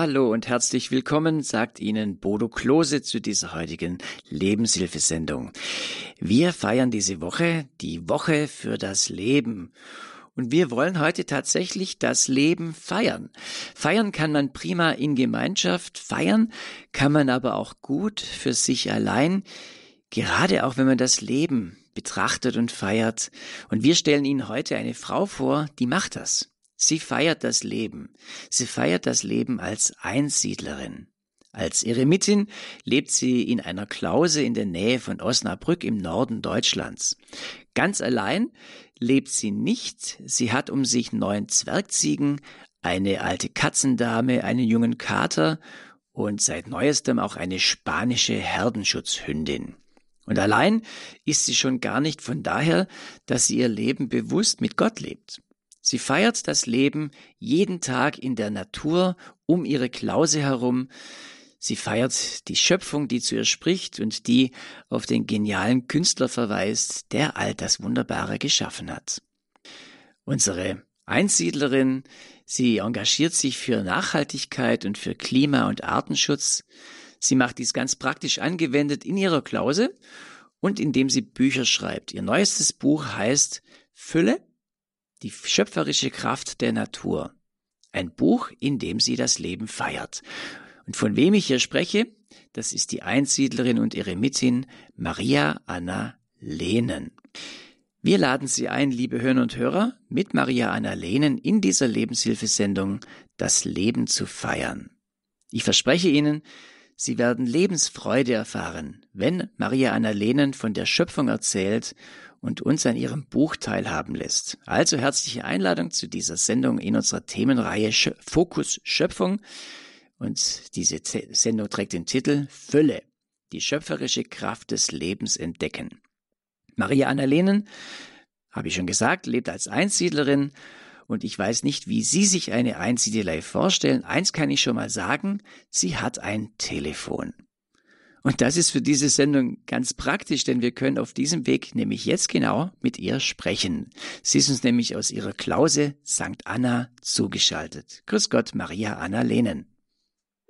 Hallo und herzlich willkommen, sagt Ihnen Bodo Klose zu dieser heutigen Lebenshilfesendung. Wir feiern diese Woche die Woche für das Leben. Und wir wollen heute tatsächlich das Leben feiern. Feiern kann man prima in Gemeinschaft, feiern kann man aber auch gut für sich allein, gerade auch wenn man das Leben betrachtet und feiert. Und wir stellen Ihnen heute eine Frau vor, die macht das. Sie feiert das Leben. Sie feiert das Leben als Einsiedlerin. Als Eremitin lebt sie in einer Klause in der Nähe von Osnabrück im Norden Deutschlands. Ganz allein lebt sie nicht. Sie hat um sich neun Zwergziegen, eine alte Katzendame, einen jungen Kater und seit neuestem auch eine spanische Herdenschutzhündin. Und allein ist sie schon gar nicht von daher, dass sie ihr Leben bewusst mit Gott lebt. Sie feiert das Leben jeden Tag in der Natur um ihre Klause herum. Sie feiert die Schöpfung, die zu ihr spricht und die auf den genialen Künstler verweist, der all das Wunderbare geschaffen hat. Unsere Einsiedlerin, sie engagiert sich für Nachhaltigkeit und für Klima- und Artenschutz. Sie macht dies ganz praktisch angewendet in ihrer Klause und indem sie Bücher schreibt. Ihr neuestes Buch heißt Fülle, die schöpferische Kraft der Natur. Ein Buch, in dem sie das Leben feiert. Und von wem ich hier spreche, das ist die Einsiedlerin und Eremitin Maria Anna Lehnen. Wir laden Sie ein, liebe Hörer und Hörer, mit Maria Anna Lehnen in dieser Lebenshilfesendung das Leben zu feiern. Ich verspreche Ihnen, Sie werden Lebensfreude erfahren, wenn Maria Annalenen von der Schöpfung erzählt und uns an ihrem Buch teilhaben lässt. Also herzliche Einladung zu dieser Sendung in unserer Themenreihe Fokus Schöpfung. Und diese Sendung trägt den Titel Fülle, die schöpferische Kraft des Lebens entdecken. Maria Annalenen, habe ich schon gesagt, lebt als Einsiedlerin und ich weiß nicht, wie Sie sich eine Einsiedlei vorstellen. Eins kann ich schon mal sagen, sie hat ein Telefon. Und das ist für diese Sendung ganz praktisch, denn wir können auf diesem Weg nämlich jetzt genau mit ihr sprechen. Sie ist uns nämlich aus ihrer Klause St. Anna zugeschaltet. Grüß Gott, Maria Anna Lehnen.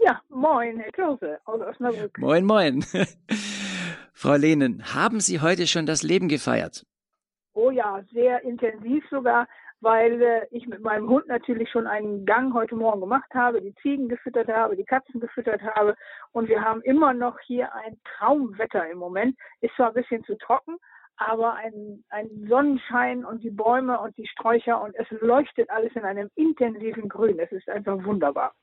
Ja, moin, Herr Klose aus Osnabrück. Moin, moin. Frau Lehnen, haben Sie heute schon das Leben gefeiert? Oh ja, sehr intensiv sogar weil äh, ich mit meinem Hund natürlich schon einen Gang heute Morgen gemacht habe, die Ziegen gefüttert habe, die Katzen gefüttert habe und wir haben immer noch hier ein Traumwetter im Moment. Ist zwar ein bisschen zu trocken, aber ein, ein Sonnenschein und die Bäume und die Sträucher und es leuchtet alles in einem intensiven Grün. Es ist einfach wunderbar.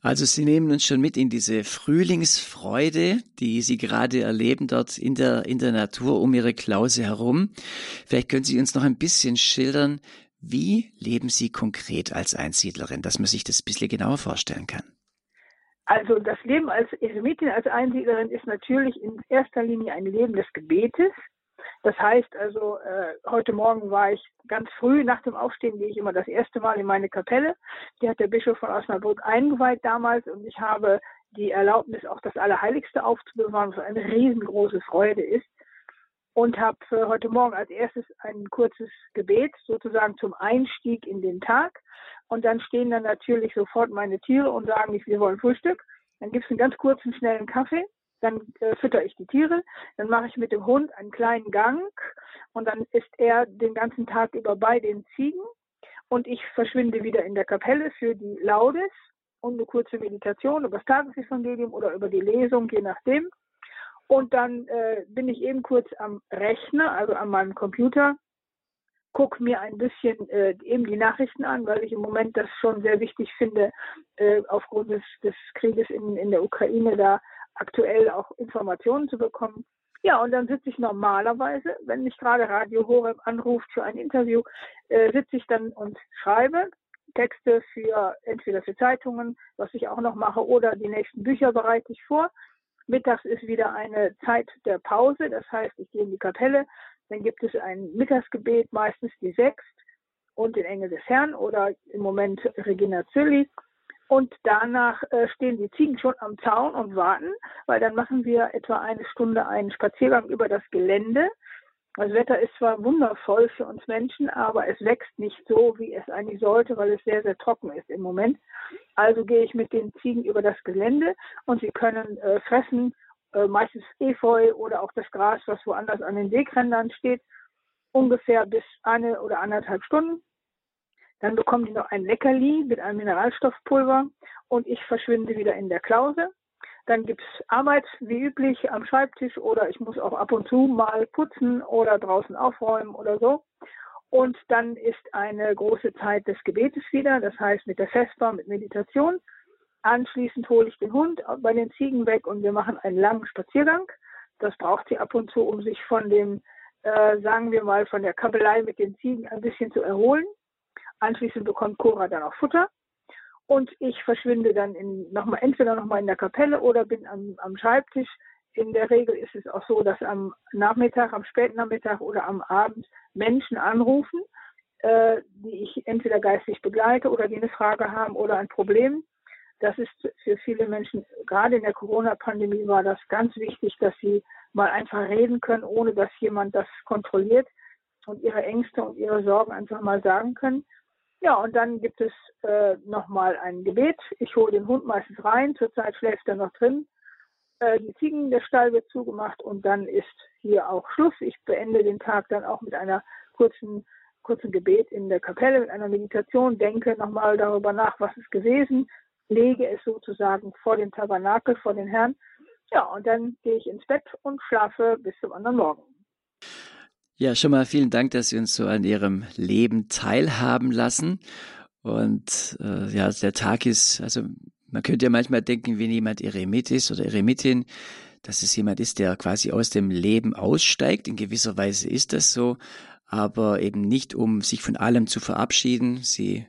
Also Sie nehmen uns schon mit in diese Frühlingsfreude, die Sie gerade erleben dort in der, in der Natur um Ihre Klause herum. Vielleicht können Sie uns noch ein bisschen schildern, wie leben Sie konkret als Einsiedlerin, dass man sich das ein bisschen genauer vorstellen kann. Also das Leben als Eremitin, als Einsiedlerin ist natürlich in erster Linie ein Leben des Gebetes. Das heißt also, äh, heute Morgen war ich ganz früh nach dem Aufstehen, gehe ich immer das erste Mal in meine Kapelle. Die hat der Bischof von Osnabrück eingeweiht damals und ich habe die Erlaubnis, auch das Allerheiligste aufzubewahren, was eine riesengroße Freude ist. Und habe heute Morgen als erstes ein kurzes Gebet sozusagen zum Einstieg in den Tag. Und dann stehen dann natürlich sofort meine Tiere und sagen, wir wollen Frühstück. Dann gibt es einen ganz kurzen, schnellen Kaffee dann äh, fütter ich die Tiere, dann mache ich mit dem Hund einen kleinen Gang und dann ist er den ganzen Tag über bei den Ziegen und ich verschwinde wieder in der Kapelle für die Laudes und eine kurze Meditation über das Tagesevangelium oder über die Lesung, je nachdem. Und dann äh, bin ich eben kurz am Rechner, also an meinem Computer, gucke mir ein bisschen äh, eben die Nachrichten an, weil ich im Moment das schon sehr wichtig finde, äh, aufgrund des, des Krieges in, in der Ukraine da aktuell auch Informationen zu bekommen. Ja, und dann sitze ich normalerweise, wenn mich gerade Radio Horeb anruft für ein Interview, äh, sitze ich dann und schreibe Texte für entweder für Zeitungen, was ich auch noch mache, oder die nächsten Bücher bereite ich vor. Mittags ist wieder eine Zeit der Pause, das heißt, ich gehe in die Kapelle, dann gibt es ein Mittagsgebet, meistens die Sechst und den Engel des Herrn oder im Moment Regina Zilli und danach äh, stehen die Ziegen schon am Zaun und warten, weil dann machen wir etwa eine Stunde einen Spaziergang über das Gelände. Das Wetter ist zwar wundervoll für uns Menschen, aber es wächst nicht so, wie es eigentlich sollte, weil es sehr, sehr trocken ist im Moment. Also gehe ich mit den Ziegen über das Gelände und sie können äh, fressen, äh, meistens Efeu oder auch das Gras, was woanders an den Wegrändern steht, ungefähr bis eine oder anderthalb Stunden. Dann bekommen die noch ein Leckerli mit einem Mineralstoffpulver und ich verschwinde wieder in der Klause. Dann gibt es Arbeit wie üblich am Schreibtisch oder ich muss auch ab und zu mal putzen oder draußen aufräumen oder so. Und dann ist eine große Zeit des Gebetes wieder, das heißt mit der Vesper, mit Meditation. Anschließend hole ich den Hund bei den Ziegen weg und wir machen einen langen Spaziergang. Das braucht sie ab und zu, um sich von dem, äh, sagen wir mal, von der Kabelei mit den Ziegen ein bisschen zu erholen. Anschließend bekommt Cora dann auch Futter und ich verschwinde dann in, noch mal, entweder nochmal in der Kapelle oder bin am, am Schreibtisch. In der Regel ist es auch so, dass am Nachmittag, am späten Nachmittag oder am Abend Menschen anrufen, äh, die ich entweder geistig begleite oder die eine Frage haben oder ein Problem. Das ist für viele Menschen, gerade in der Corona-Pandemie war das ganz wichtig, dass sie mal einfach reden können, ohne dass jemand das kontrolliert und ihre Ängste und ihre Sorgen einfach mal sagen können. Ja, und dann gibt es äh, nochmal ein Gebet. Ich hole den Hund meistens rein. Zurzeit schläft er noch drin. Äh, die Ziegen, der Stall wird zugemacht und dann ist hier auch Schluss. Ich beende den Tag dann auch mit einer kurzen, kurzen Gebet in der Kapelle, mit einer Meditation, denke nochmal darüber nach, was ist gewesen, lege es sozusagen vor den Tabernakel, vor den Herrn. Ja, und dann gehe ich ins Bett und schlafe bis zum anderen Morgen. Ja, schon mal vielen Dank, dass Sie uns so an Ihrem Leben teilhaben lassen. Und äh, ja, der Tag ist, also man könnte ja manchmal denken, wenn jemand Eremit ist oder Eremitin, dass es jemand ist, der quasi aus dem Leben aussteigt. In gewisser Weise ist das so, aber eben nicht, um sich von allem zu verabschieden. Sie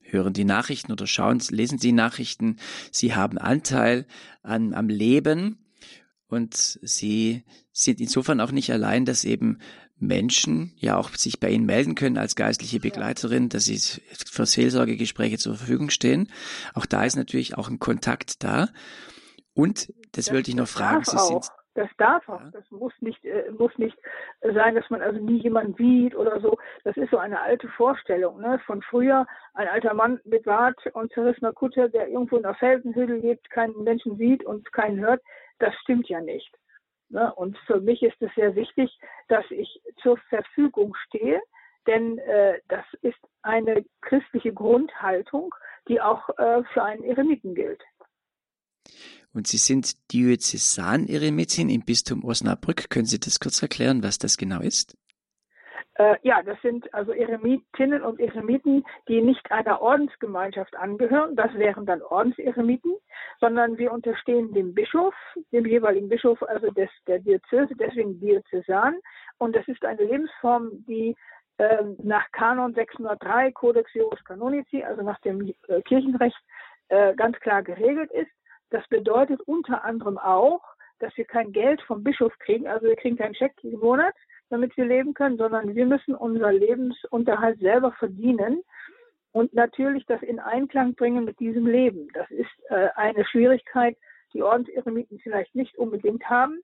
hören die Nachrichten oder schauen, lesen die Nachrichten. Sie haben Anteil an, am Leben und sie sind insofern auch nicht allein, dass eben Menschen ja auch sich bei Ihnen melden können als geistliche Begleiterin, dass Sie für Seelsorgegespräche zur Verfügung stehen. Auch da ist natürlich auch ein Kontakt da. Und das, das wollte ich noch fragen. Sie sind das darf auch. Das muss nicht, äh, muss nicht sein, dass man also nie jemanden sieht oder so. Das ist so eine alte Vorstellung, ne? Von früher, ein alter Mann mit Bart und zerrissener Kutte, der irgendwo in der Felsenhügel lebt, keinen Menschen sieht und keinen hört. Das stimmt ja nicht. Ne? Und für mich ist es sehr wichtig, dass ich zur Verfügung stehe, denn äh, das ist eine christliche Grundhaltung, die auch äh, für einen Eremiten gilt. Und Sie sind Diözesan-Eremitin im Bistum Osnabrück. Können Sie das kurz erklären, was das genau ist? Äh, ja, das sind also Eremitinnen und Eremiten, die nicht einer Ordensgemeinschaft angehören. Das wären dann Ordenseremiten, sondern wir unterstehen dem Bischof, dem jeweiligen Bischof, also des, der Diözese, deswegen Diözesan. Und das ist eine Lebensform, die äh, nach Kanon 603 Codex Juris Canonici, also nach dem äh, Kirchenrecht, äh, ganz klar geregelt ist. Das bedeutet unter anderem auch, dass wir kein Geld vom Bischof kriegen, also wir kriegen keinen Scheck jeden Monat, damit wir leben können, sondern wir müssen unser Lebensunterhalt selber verdienen und natürlich das in Einklang bringen mit diesem Leben. Das ist äh, eine Schwierigkeit, die Ordenseremiten vielleicht nicht unbedingt haben,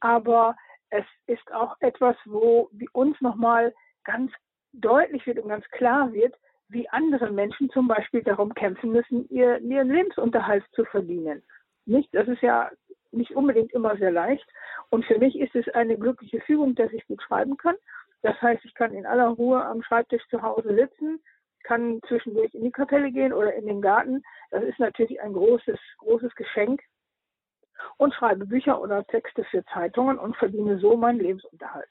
aber es ist auch etwas, wo uns nochmal ganz deutlich wird und ganz klar wird, wie andere Menschen zum Beispiel darum kämpfen müssen, ihr, ihren Lebensunterhalt zu verdienen. Nicht? Das ist ja nicht unbedingt immer sehr leicht. Und für mich ist es eine glückliche Fügung, dass ich gut schreiben kann. Das heißt, ich kann in aller Ruhe am Schreibtisch zu Hause sitzen, kann zwischendurch in die Kapelle gehen oder in den Garten. Das ist natürlich ein großes, großes Geschenk. Und schreibe Bücher oder Texte für Zeitungen und verdiene so meinen Lebensunterhalt.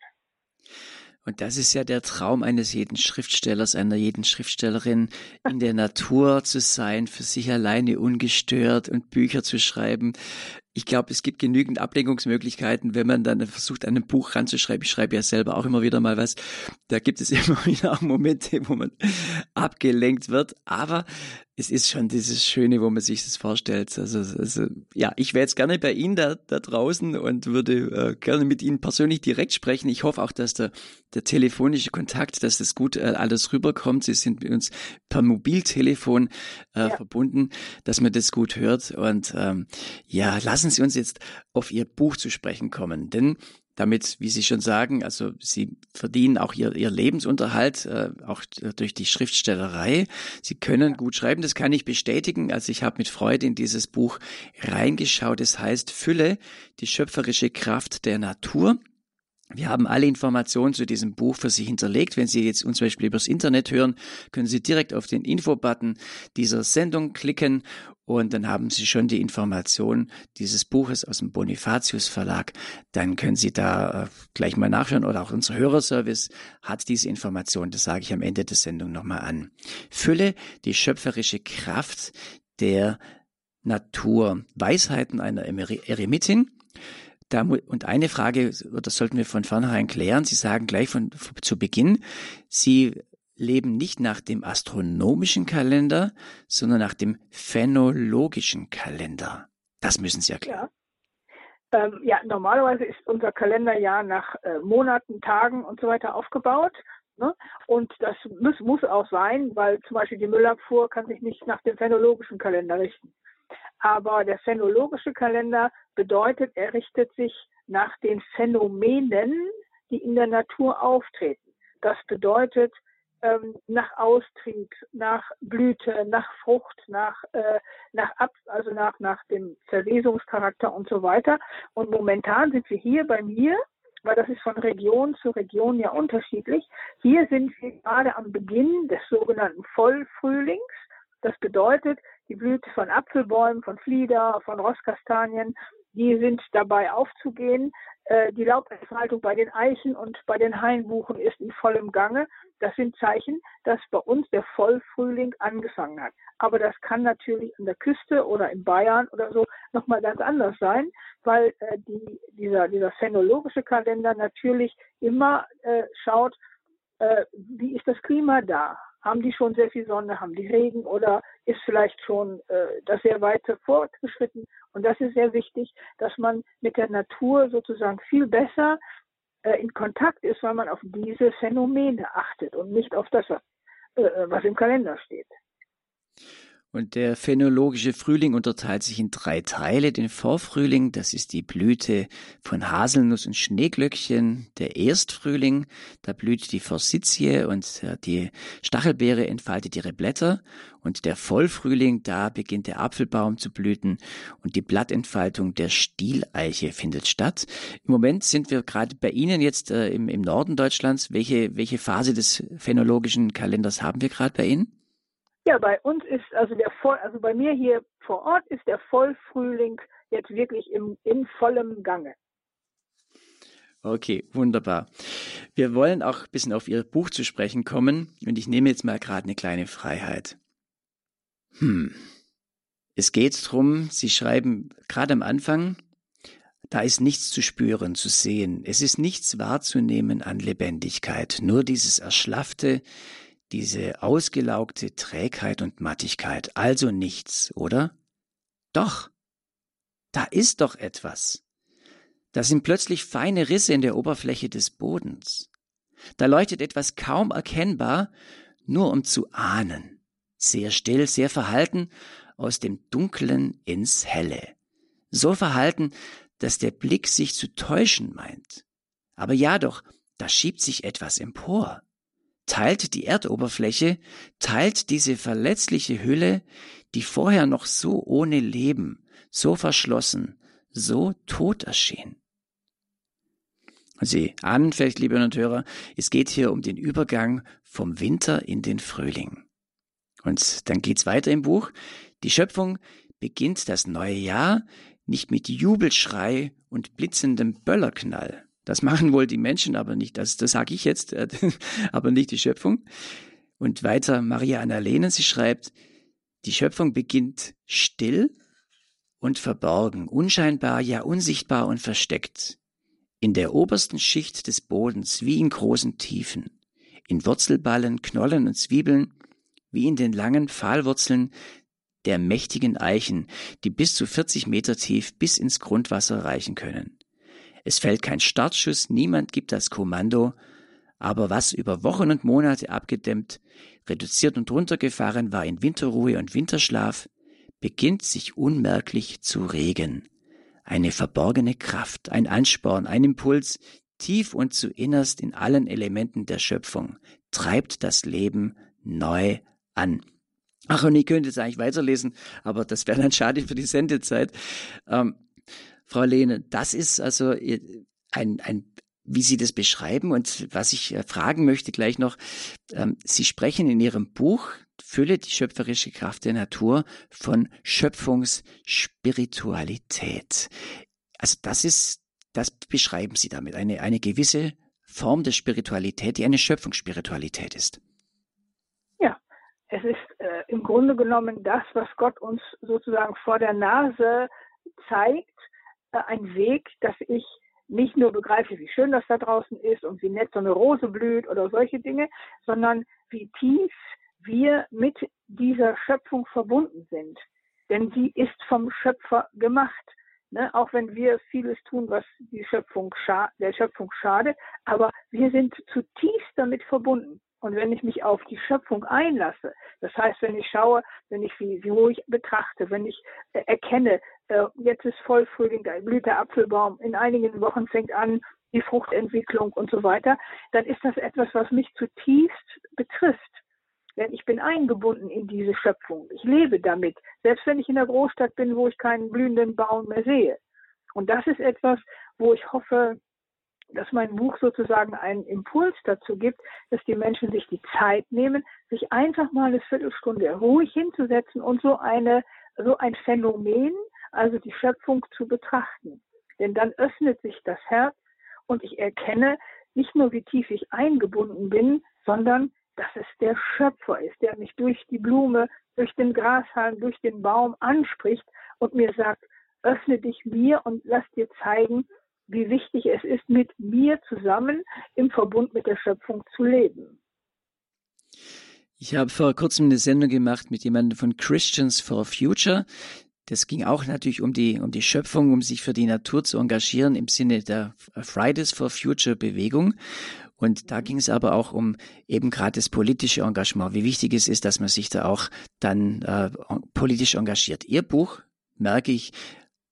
Und das ist ja der Traum eines jeden Schriftstellers, einer jeden Schriftstellerin, in der Natur zu sein, für sich alleine ungestört und Bücher zu schreiben ich glaube, es gibt genügend Ablenkungsmöglichkeiten, wenn man dann versucht, an ein Buch ranzuschreiben. Ich schreibe ja selber auch immer wieder mal was. Da gibt es immer wieder auch Momente, wo man abgelenkt wird. Aber es ist schon dieses Schöne, wo man sich das vorstellt. Also, also ja, ich wäre jetzt gerne bei Ihnen da, da draußen und würde äh, gerne mit Ihnen persönlich direkt sprechen. Ich hoffe auch, dass der, der telefonische Kontakt, dass das gut äh, alles rüberkommt. Sie sind mit uns per Mobiltelefon äh, ja. verbunden, dass man das gut hört. Und ähm, ja, lassen Sie uns jetzt auf Ihr Buch zu sprechen kommen. Denn damit, wie Sie schon sagen, also Sie verdienen auch Ihr, Ihr Lebensunterhalt, äh, auch durch die Schriftstellerei. Sie können gut schreiben, das kann ich bestätigen. Also ich habe mit Freude in dieses Buch reingeschaut. Es heißt Fülle, die schöpferische Kraft der Natur. Wir haben alle Informationen zu diesem Buch für Sie hinterlegt. Wenn Sie jetzt uns zum Beispiel übers Internet hören, können Sie direkt auf den Info-Button dieser Sendung klicken und dann haben Sie schon die Information dieses Buches aus dem Bonifatius Verlag. Dann können Sie da äh, gleich mal nachschauen oder auch unser Hörerservice hat diese Information. Das sage ich am Ende der Sendung nochmal an. Fülle die schöpferische Kraft der Natur. Weisheiten einer Eremitin. Da, und eine Frage, das sollten wir von vornherein klären. Sie sagen gleich von, zu Beginn, Sie leben nicht nach dem astronomischen Kalender, sondern nach dem phänologischen Kalender. Das müssen Sie erklären. Ja. Ähm, ja, normalerweise ist unser Kalender ja nach äh, Monaten, Tagen und so weiter aufgebaut. Ne? Und das muss, muss auch sein, weil zum Beispiel die Müllabfuhr kann sich nicht nach dem phänologischen Kalender richten. Aber der phänologische Kalender bedeutet, er richtet sich nach den Phänomenen, die in der Natur auftreten. Das bedeutet ähm, nach Austrieb, nach Blüte, nach Frucht, nach, äh, nach Ab, also nach, nach dem Verwesungscharakter und so weiter. Und momentan sind wir hier bei mir, weil das ist von Region zu Region ja unterschiedlich. Hier sind wir gerade am Beginn des sogenannten Vollfrühlings. Das bedeutet, die Blüte von Apfelbäumen, von Flieder, von Rosskastanien, die sind dabei aufzugehen. Äh, die Laubentfaltung bei den Eichen und bei den Hainbuchen ist in vollem Gange. Das sind Zeichen, dass bei uns der Vollfrühling angefangen hat. Aber das kann natürlich an der Küste oder in Bayern oder so nochmal ganz anders sein, weil äh, die, dieser, dieser phänologische Kalender natürlich immer äh, schaut, äh, wie ist das Klima da? Haben die schon sehr viel Sonne, haben die Regen oder ist vielleicht schon äh, das sehr weit fortgeschritten? Und das ist sehr wichtig, dass man mit der Natur sozusagen viel besser äh, in Kontakt ist, weil man auf diese Phänomene achtet und nicht auf das, was, äh, was im Kalender steht. Und der phänologische Frühling unterteilt sich in drei Teile. Den Vorfrühling, das ist die Blüte von Haselnuss und Schneeglöckchen. Der Erstfrühling, da blüht die Forsythie und äh, die Stachelbeere entfaltet ihre Blätter. Und der Vollfrühling, da beginnt der Apfelbaum zu blüten und die Blattentfaltung der Stieleiche findet statt. Im Moment sind wir gerade bei Ihnen jetzt äh, im, im Norden Deutschlands. Welche, welche Phase des phänologischen Kalenders haben wir gerade bei Ihnen? Ja, bei uns ist also der Voll, also bei mir hier vor Ort ist der Vollfrühling jetzt wirklich im, in vollem Gange. Okay, wunderbar. Wir wollen auch ein bisschen auf Ihr Buch zu sprechen kommen und ich nehme jetzt mal gerade eine kleine Freiheit. Hm. Es geht darum, Sie schreiben gerade am Anfang, da ist nichts zu spüren, zu sehen. Es ist nichts wahrzunehmen an Lebendigkeit, nur dieses erschlaffte, diese ausgelaugte Trägheit und Mattigkeit, also nichts, oder? Doch, da ist doch etwas. Da sind plötzlich feine Risse in der Oberfläche des Bodens. Da leuchtet etwas kaum erkennbar, nur um zu ahnen. Sehr still, sehr verhalten, aus dem Dunklen ins Helle. So verhalten, dass der Blick sich zu täuschen meint. Aber ja doch, da schiebt sich etwas empor teilt die Erdoberfläche, teilt diese verletzliche Hülle, die vorher noch so ohne Leben, so verschlossen, so tot erschien. Sie ahnen vielleicht, liebe Hörer, es geht hier um den Übergang vom Winter in den Frühling. Und dann geht's weiter im Buch. Die Schöpfung beginnt das neue Jahr nicht mit Jubelschrei und blitzendem Böllerknall, das machen wohl die Menschen, aber nicht, das, das sage ich jetzt, äh, aber nicht die Schöpfung. Und weiter Maria Annalena, sie schreibt, die Schöpfung beginnt still und verborgen, unscheinbar, ja unsichtbar und versteckt. In der obersten Schicht des Bodens, wie in großen Tiefen, in Wurzelballen, Knollen und Zwiebeln, wie in den langen Pfahlwurzeln der mächtigen Eichen, die bis zu 40 Meter tief bis ins Grundwasser reichen können. Es fällt kein Startschuss, niemand gibt das Kommando, aber was über Wochen und Monate abgedämmt, reduziert und runtergefahren war in Winterruhe und Winterschlaf, beginnt sich unmerklich zu regen. eine verborgene Kraft, ein Ansporn, ein Impuls, tief und zu innerst in allen Elementen der Schöpfung, treibt das Leben neu an. Ach, und ich könnte jetzt eigentlich weiterlesen, aber das wäre dann schade für die Sendezeit. Ähm, Frau Lehne, das ist also ein, ein wie Sie das beschreiben und was ich äh, fragen möchte gleich noch. Ähm, Sie sprechen in Ihrem Buch Fülle die schöpferische Kraft der Natur von Schöpfungsspiritualität. Also das ist, das beschreiben Sie damit, eine, eine gewisse Form der Spiritualität, die eine Schöpfungsspiritualität ist. Ja, es ist äh, im Grunde genommen das, was Gott uns sozusagen vor der Nase zeigt, äh, ein Weg, dass ich nicht nur begreife, wie schön das da draußen ist und wie nett so eine Rose blüht oder solche Dinge, sondern wie tief wir mit dieser Schöpfung verbunden sind. Denn sie ist vom Schöpfer gemacht. Ne? Auch wenn wir vieles tun, was die Schöpfung der Schöpfung schadet, aber wir sind zutiefst damit verbunden. Und wenn ich mich auf die Schöpfung einlasse, das heißt, wenn ich schaue, wenn ich sie, sie ruhig betrachte, wenn ich äh, erkenne, äh, jetzt ist Vollfrühling, da blüht der Apfelbaum, in einigen Wochen fängt an die Fruchtentwicklung und so weiter, dann ist das etwas, was mich zutiefst betrifft. Denn ich bin eingebunden in diese Schöpfung. Ich lebe damit, selbst wenn ich in der Großstadt bin, wo ich keinen blühenden Baum mehr sehe. Und das ist etwas, wo ich hoffe, dass mein Buch sozusagen einen Impuls dazu gibt, dass die Menschen sich die Zeit nehmen, sich einfach mal eine Viertelstunde ruhig hinzusetzen und so eine, so ein Phänomen, also die Schöpfung zu betrachten. Denn dann öffnet sich das Herz und ich erkenne nicht nur, wie tief ich eingebunden bin, sondern dass es der Schöpfer ist, der mich durch die Blume, durch den Grashalm, durch den Baum anspricht und mir sagt, öffne dich mir und lass dir zeigen, wie wichtig es ist, mit mir zusammen im Verbund mit der Schöpfung zu leben. Ich habe vor kurzem eine Sendung gemacht mit jemandem von Christians for Future. Das ging auch natürlich um die, um die Schöpfung, um sich für die Natur zu engagieren im Sinne der Fridays for Future Bewegung. Und da ging es aber auch um eben gerade das politische Engagement, wie wichtig es ist, dass man sich da auch dann äh, politisch engagiert. Ihr Buch, merke ich,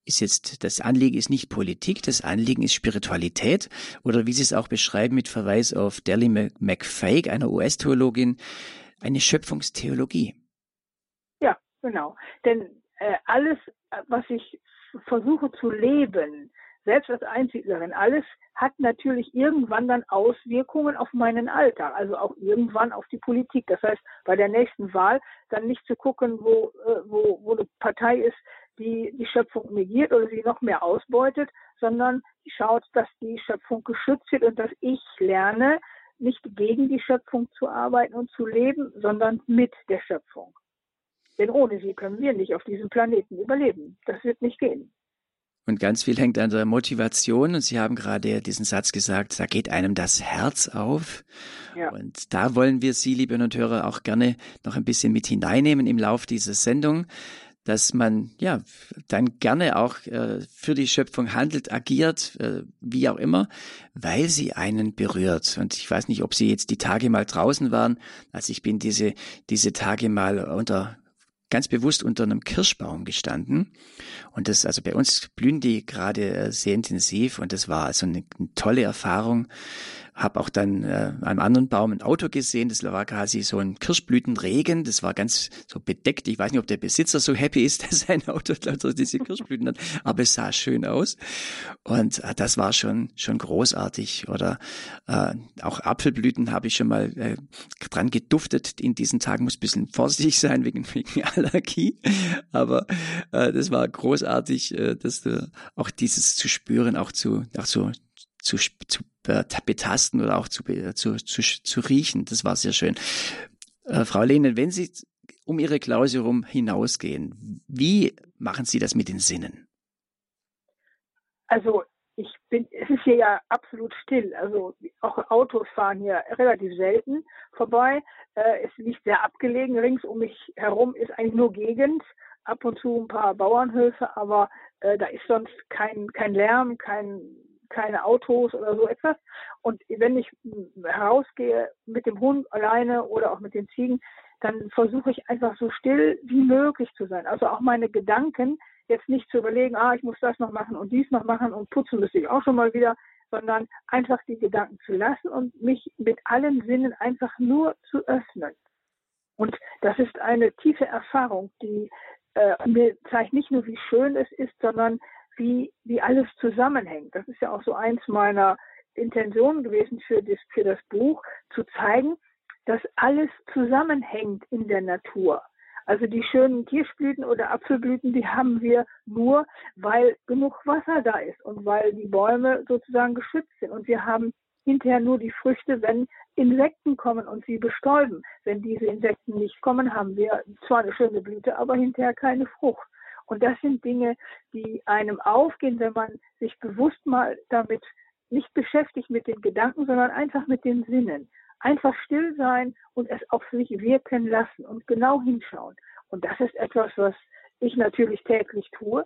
ist jetzt, das Anliegen ist nicht Politik, das Anliegen ist Spiritualität oder wie Sie es auch beschreiben mit Verweis auf Deli McFake, einer US-Theologin, eine Schöpfungstheologie. Ja, genau. Denn äh, alles, was ich versuche zu leben, selbst als Einziglerin, alles hat natürlich irgendwann dann Auswirkungen auf meinen Alltag, also auch irgendwann auf die Politik. Das heißt, bei der nächsten Wahl dann nicht zu gucken, wo, äh, wo, wo eine Partei ist, die die Schöpfung negiert oder sie noch mehr ausbeutet, sondern schaut, dass die Schöpfung geschützt wird und dass ich lerne, nicht gegen die Schöpfung zu arbeiten und zu leben, sondern mit der Schöpfung. Denn ohne sie können wir nicht auf diesem Planeten überleben. Das wird nicht gehen. Und ganz viel hängt an der Motivation. Und Sie haben gerade diesen Satz gesagt, da geht einem das Herz auf. Ja. Und da wollen wir Sie, liebe Hörer, auch gerne noch ein bisschen mit hineinnehmen im Lauf dieser Sendung dass man ja dann gerne auch äh, für die Schöpfung handelt, agiert, äh, wie auch immer, weil sie einen berührt. Und ich weiß nicht, ob Sie jetzt die Tage mal draußen waren. Also ich bin diese diese Tage mal unter ganz bewusst unter einem Kirschbaum gestanden. Und das, also bei uns blühen die gerade äh, sehr intensiv und das war also eine, eine tolle Erfahrung habe auch dann äh, einem anderen Baum ein Auto gesehen, das war quasi so ein Kirschblütenregen, das war ganz so bedeckt. Ich weiß nicht, ob der Besitzer so happy ist, dass sein Auto lauter diese Kirschblüten hat, aber es sah schön aus. Und äh, das war schon schon großartig. Oder äh, auch Apfelblüten habe ich schon mal äh, dran geduftet. In diesen Tagen muss ein bisschen vorsichtig sein wegen, wegen Allergie. Aber äh, das war großartig, äh, dass du auch dieses zu spüren, auch zu, auch so zu, zu betasten oder auch zu, zu, zu, zu riechen. Das war sehr schön. Äh, Frau Lehnen, wenn Sie um Ihre Klausel rum hinausgehen, wie machen Sie das mit den Sinnen? Also ich bin, es ist hier ja absolut still. Also auch Autos fahren hier relativ selten vorbei. Äh, es liegt sehr abgelegen. Rings um mich herum ist eigentlich nur Gegend. Ab und zu ein paar Bauernhöfe, aber äh, da ist sonst kein, kein Lärm, kein, keine Autos oder so etwas. Und wenn ich herausgehe mit dem Hund alleine oder auch mit den Ziegen, dann versuche ich einfach so still wie möglich zu sein. Also auch meine Gedanken, jetzt nicht zu überlegen, ah, ich muss das noch machen und dies noch machen und putzen müsste ich auch schon mal wieder, sondern einfach die Gedanken zu lassen und mich mit allen Sinnen einfach nur zu öffnen. Und das ist eine tiefe Erfahrung, die äh, mir zeigt nicht nur, wie schön es ist, sondern wie, wie alles zusammenhängt. Das ist ja auch so eins meiner Intentionen gewesen für das, für das Buch, zu zeigen, dass alles zusammenhängt in der Natur. Also die schönen Kirschblüten oder Apfelblüten, die haben wir nur, weil genug Wasser da ist und weil die Bäume sozusagen geschützt sind. Und wir haben hinterher nur die Früchte, wenn Insekten kommen und sie bestäuben. Wenn diese Insekten nicht kommen, haben wir zwar eine schöne Blüte, aber hinterher keine Frucht. Und das sind Dinge, die einem aufgehen, wenn man sich bewusst mal damit nicht beschäftigt mit den Gedanken, sondern einfach mit den Sinnen. Einfach still sein und es auf sich wirken lassen und genau hinschauen. Und das ist etwas, was ich natürlich täglich tue.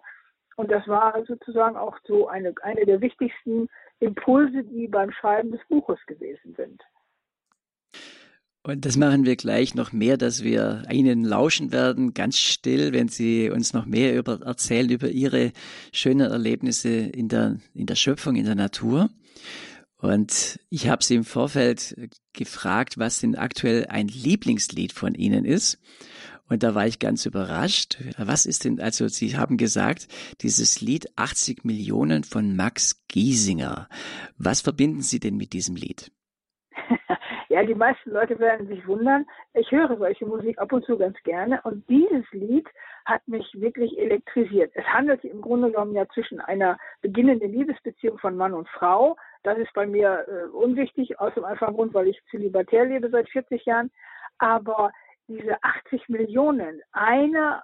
Und das war sozusagen auch so eine, eine der wichtigsten Impulse, die beim Schreiben des Buches gewesen sind. Und das machen wir gleich noch mehr, dass wir Ihnen lauschen werden, ganz still, wenn Sie uns noch mehr über, erzählen über Ihre schönen Erlebnisse in der, in der Schöpfung, in der Natur. Und ich habe Sie im Vorfeld gefragt, was denn aktuell ein Lieblingslied von Ihnen ist. Und da war ich ganz überrascht. Was ist denn, also Sie haben gesagt, dieses Lied 80 Millionen von Max Giesinger. Was verbinden Sie denn mit diesem Lied? Die meisten Leute werden sich wundern. Ich höre solche Musik ab und zu ganz gerne. Und dieses Lied hat mich wirklich elektrisiert. Es handelt im Grunde genommen ja zwischen einer beginnenden Liebesbeziehung von Mann und Frau. Das ist bei mir äh, unwichtig, aus dem einfachen Grund, weil ich zölibatär lebe seit 40 Jahren. Aber diese 80 Millionen, einer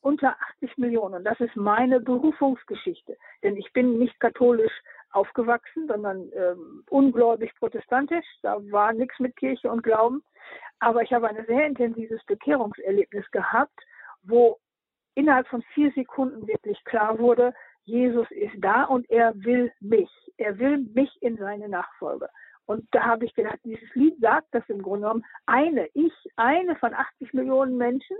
unter 80 Millionen, und das ist meine Berufungsgeschichte. Denn ich bin nicht katholisch aufgewachsen, sondern ähm, ungläubig protestantisch. Da war nichts mit Kirche und Glauben. Aber ich habe ein sehr intensives Bekehrungserlebnis gehabt, wo innerhalb von vier Sekunden wirklich klar wurde, Jesus ist da und er will mich. Er will mich in seine Nachfolge. Und da habe ich gedacht, dieses Lied sagt das im Grunde genommen. Eine, ich, eine von 80 Millionen Menschen,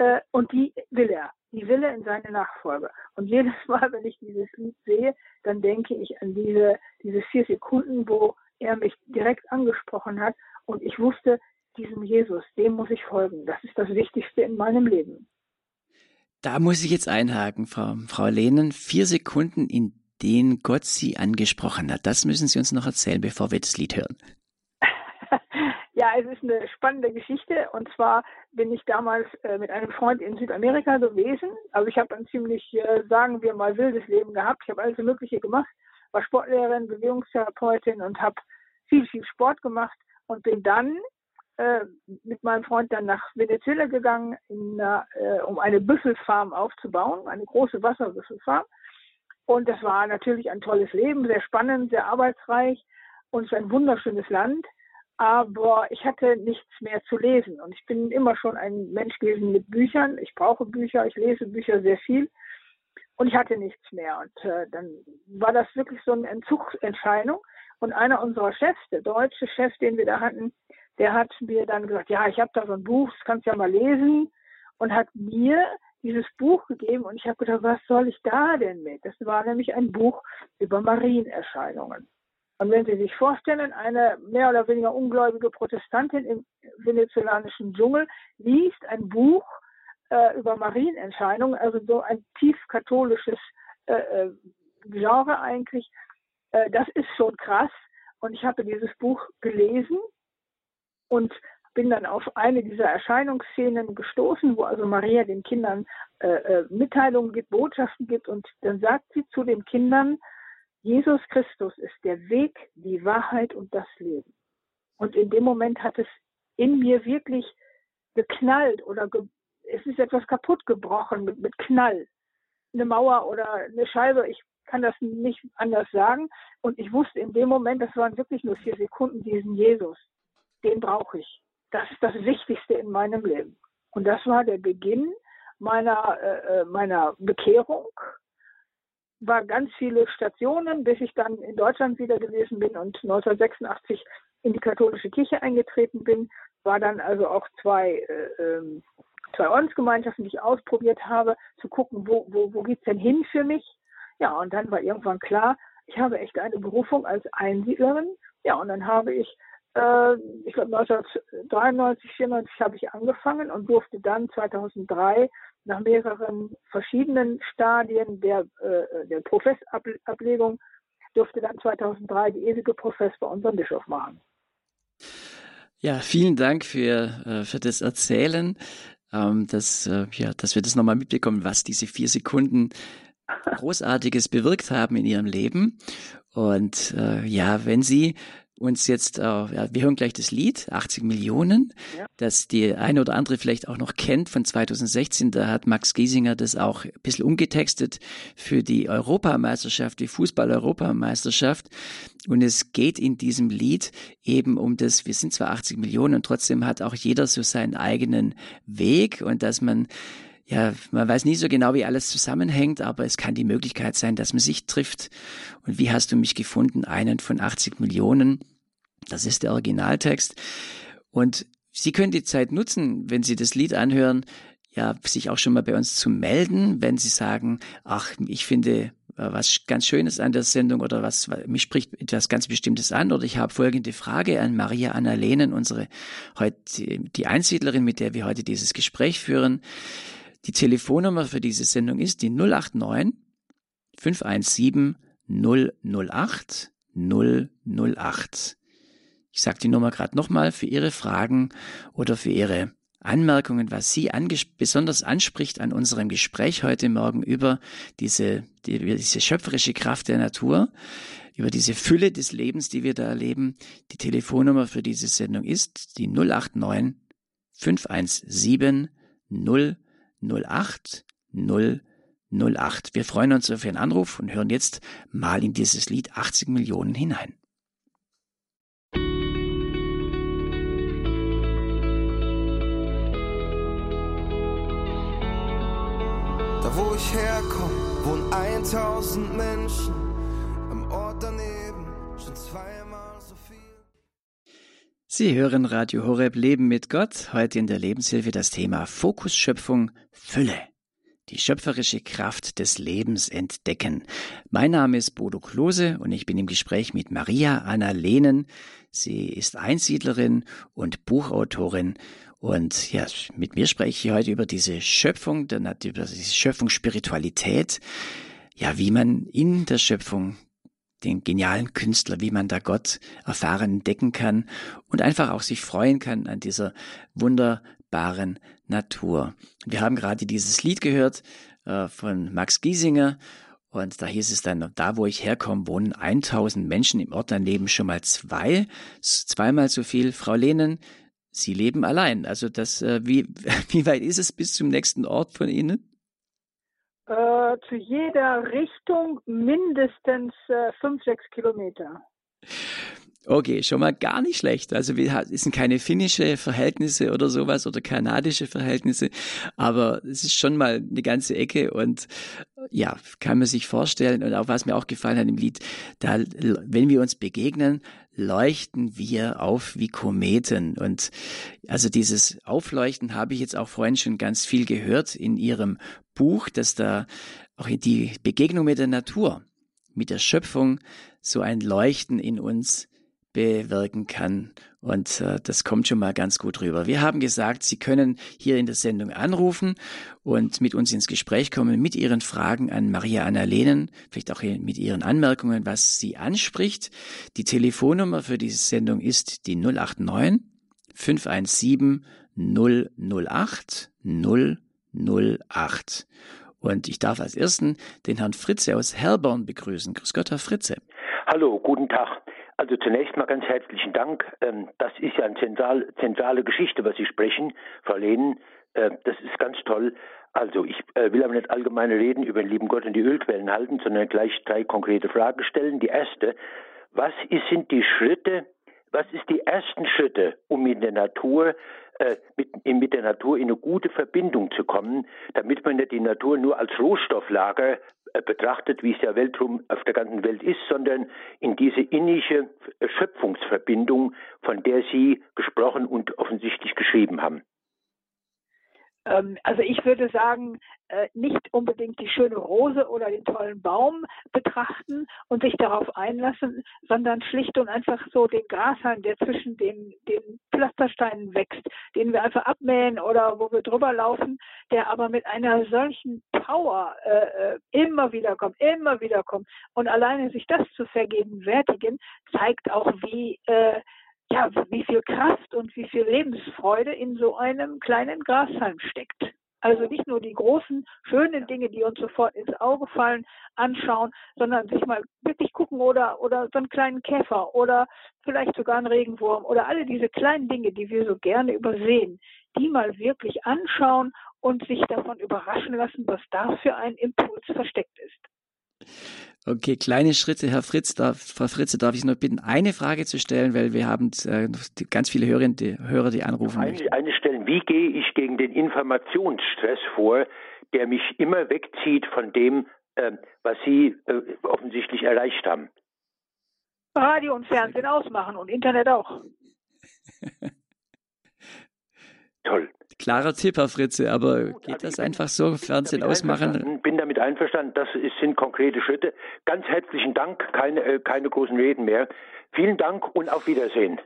äh, und die will er. Die will er in seine Nachfolge. Und jedes Mal, wenn ich dieses Lied sehe, dann denke ich an diese, diese vier Sekunden, wo er mich direkt angesprochen hat und ich wusste, diesem Jesus, dem muss ich folgen. Das ist das Wichtigste in meinem Leben. Da muss ich jetzt einhaken, Frau, Frau Lehnen. Vier Sekunden, in denen Gott Sie angesprochen hat. Das müssen Sie uns noch erzählen, bevor wir das Lied hören. Es ist eine spannende Geschichte. Und zwar bin ich damals äh, mit einem Freund in Südamerika gewesen. Also ich habe ein ziemlich, äh, sagen wir mal, wildes Leben gehabt. Ich habe alles Mögliche gemacht, war Sportlehrerin, Bewegungstherapeutin und habe viel, viel Sport gemacht und bin dann äh, mit meinem Freund dann nach Venezuela gegangen, einer, äh, um eine Büffelfarm aufzubauen, eine große Wasserbüffelfarm. Und das war natürlich ein tolles Leben, sehr spannend, sehr arbeitsreich und es ist ein wunderschönes Land aber ich hatte nichts mehr zu lesen. Und ich bin immer schon ein Mensch gewesen mit Büchern. Ich brauche Bücher, ich lese Bücher sehr viel. Und ich hatte nichts mehr. Und äh, dann war das wirklich so eine Entzugsentscheidung. Und einer unserer Chefs, der deutsche Chef, den wir da hatten, der hat mir dann gesagt, ja, ich habe da so ein Buch, das kannst du ja mal lesen. Und hat mir dieses Buch gegeben. Und ich habe gedacht, was soll ich da denn mit? Das war nämlich ein Buch über Marienerscheinungen. Und wenn Sie sich vorstellen, eine mehr oder weniger ungläubige Protestantin im venezolanischen Dschungel liest ein Buch äh, über Marienentscheidungen, also so ein tief katholisches äh, äh, Genre eigentlich, äh, das ist schon krass. Und ich habe dieses Buch gelesen und bin dann auf eine dieser Erscheinungsszenen gestoßen, wo also Maria den Kindern äh, äh, Mitteilungen gibt, Botschaften gibt und dann sagt sie zu den Kindern, Jesus Christus ist der Weg, die Wahrheit und das Leben. Und in dem Moment hat es in mir wirklich geknallt oder ge es ist etwas kaputt gebrochen mit, mit Knall. Eine Mauer oder eine Scheibe, ich kann das nicht anders sagen. Und ich wusste in dem Moment, das waren wirklich nur vier Sekunden, diesen Jesus, den brauche ich. Das ist das Wichtigste in meinem Leben. Und das war der Beginn meiner, äh, äh meiner Bekehrung war ganz viele Stationen, bis ich dann in Deutschland wieder gewesen bin und 1986 in die katholische Kirche eingetreten bin, war dann also auch zwei, äh, 2007 zwei Ordensgemeinschaften, die ich ausprobiert habe, zu gucken, wo, wo, wo geht's denn hin für mich? Ja, und dann war irgendwann klar, ich habe echt eine Berufung als Einsiedlerin. Ja, und dann habe ich, äh, ich glaube 1993, 94 habe ich angefangen und durfte dann 2003 nach mehreren verschiedenen Stadien der, äh, der Professablegung, durfte dann 2003 die ewige Profess bei unserem Bischof machen. Ja, vielen Dank für, äh, für das Erzählen, ähm, dass, äh, ja, dass wir das nochmal mitbekommen, was diese vier Sekunden Großartiges bewirkt haben in ihrem Leben. Und äh, ja, wenn Sie uns jetzt, äh, ja, wir hören gleich das Lied, 80 Millionen, ja. das die eine oder andere vielleicht auch noch kennt von 2016. Da hat Max Giesinger das auch ein bisschen umgetextet für die Europameisterschaft, die Fußball-Europameisterschaft. Und es geht in diesem Lied eben um das, wir sind zwar 80 Millionen und trotzdem hat auch jeder so seinen eigenen Weg und dass man ja, man weiß nie so genau, wie alles zusammenhängt, aber es kann die Möglichkeit sein, dass man sich trifft. Und wie hast du mich gefunden? Einen von 80 Millionen. Das ist der Originaltext. Und Sie können die Zeit nutzen, wenn Sie das Lied anhören, ja, sich auch schon mal bei uns zu melden, wenn Sie sagen, ach, ich finde äh, was ganz Schönes an der Sendung oder was, mich spricht etwas ganz Bestimmtes an oder ich habe folgende Frage an Maria Anna Lehnen, unsere heute, die Einsiedlerin, mit der wir heute dieses Gespräch führen. Die Telefonnummer für diese Sendung ist die 089 517 008 008. Ich sage die Nummer gerade nochmal für Ihre Fragen oder für Ihre Anmerkungen, was Sie anges besonders anspricht an unserem Gespräch heute Morgen über diese, die, diese schöpferische Kraft der Natur, über diese Fülle des Lebens, die wir da erleben. Die Telefonnummer für diese Sendung ist die 089 517 008 08 008. Wir freuen uns auf Ihren Anruf und hören jetzt mal in dieses Lied 80 Millionen hinein. Da wo ich herkomme, wohnen 1000 Menschen. Sie hören Radio Horeb Leben mit Gott. Heute in der Lebenshilfe das Thema Fokus Schöpfung Fülle. Die schöpferische Kraft des Lebens entdecken. Mein Name ist Bodo Klose und ich bin im Gespräch mit Maria Anna Lehnen. Sie ist Einsiedlerin und Buchautorin und ja, mit mir spreche ich heute über diese Schöpfung, über diese Schöpfungsspiritualität. Ja, wie man in der Schöpfung den genialen Künstler, wie man da Gott erfahren, entdecken kann und einfach auch sich freuen kann an dieser wunderbaren Natur. Wir haben gerade dieses Lied gehört äh, von Max Giesinger und da hieß es dann, da wo ich herkomme, wohnen 1000 Menschen im Ort, dann leben schon mal zwei, zweimal so viel. Frau Lehnen, Sie leben allein. Also das, äh, wie, wie weit ist es bis zum nächsten Ort von Ihnen? Äh, zu jeder Richtung mindestens äh, fünf, sechs Kilometer. Okay, schon mal gar nicht schlecht. Also wir sind keine finnische Verhältnisse oder sowas oder kanadische Verhältnisse, aber es ist schon mal eine ganze Ecke und ja, kann man sich vorstellen und auch was mir auch gefallen hat im Lied, da, wenn wir uns begegnen, leuchten wir auf wie Kometen und also dieses Aufleuchten habe ich jetzt auch vorhin schon ganz viel gehört in Ihrem Buch, dass da auch die Begegnung mit der Natur, mit der Schöpfung so ein Leuchten in uns bewirken kann. Und äh, das kommt schon mal ganz gut rüber. Wir haben gesagt, Sie können hier in der Sendung anrufen und mit uns ins Gespräch kommen mit Ihren Fragen an Maria Anna Lehnen, vielleicht auch mit Ihren Anmerkungen, was Sie anspricht. Die Telefonnummer für diese Sendung ist die 089 517 008 008. Und ich darf als Ersten den Herrn Fritze aus Herborn begrüßen. Grüß Gott, Herr Fritze. Hallo, guten Tag. Also zunächst mal ganz herzlichen Dank. Ähm, das ist ja eine zentral, zentrale Geschichte, was Sie sprechen, Frau Lehnen. Äh, das ist ganz toll. Also ich äh, will aber nicht allgemeine Reden über den lieben Gott und die Ölquellen halten, sondern gleich drei konkrete Fragen stellen. Die erste, was sind die Schritte, was ist die ersten Schritte, um in der Natur äh, mit, mit der Natur in eine gute Verbindung zu kommen, damit man nicht die Natur nur als Rohstofflager betrachtet, wie es ja weltrum auf der ganzen Welt ist, sondern in diese innige Schöpfungsverbindung, von der Sie gesprochen und offensichtlich geschrieben haben. Ähm, also ich würde sagen, äh, nicht unbedingt die schöne Rose oder den tollen Baum betrachten und sich darauf einlassen, sondern schlicht und einfach so den Grashalm, der zwischen den, den Pflastersteinen wächst, den wir einfach abmähen oder wo wir drüber laufen, der aber mit einer solchen Power äh, äh immer wieder kommt, immer wieder kommt. Und alleine sich das zu vergegenwärtigen, zeigt auch, wie äh, ja, wie viel Kraft und wie viel Lebensfreude in so einem kleinen Grashalm steckt. Also nicht nur die großen, schönen Dinge, die uns sofort ins Auge fallen, anschauen, sondern sich mal wirklich gucken oder, oder so einen kleinen Käfer oder vielleicht sogar einen Regenwurm oder alle diese kleinen Dinge, die wir so gerne übersehen, die mal wirklich anschauen und sich davon überraschen lassen, was da für ein Impuls versteckt ist. Okay, kleine Schritte. Herr Fritz, darf, Frau Fritze, darf ich noch bitten, eine Frage zu stellen, weil wir haben äh, ganz viele Hörer, die, Hörer, die anrufen. Eine, eine stellen. Wie gehe ich gegen den Informationsstress vor, der mich immer wegzieht von dem, äh, was Sie äh, offensichtlich erreicht haben? Radio und Fernsehen ausmachen und Internet auch. Toll. Klarer Tipp, Herr Fritze, aber geht also das einfach so, Fernsehen ausmachen? Bin damit einverstanden, das sind konkrete Schritte. Ganz herzlichen Dank, keine, äh, keine großen Reden mehr. Vielen Dank und auf Wiedersehen.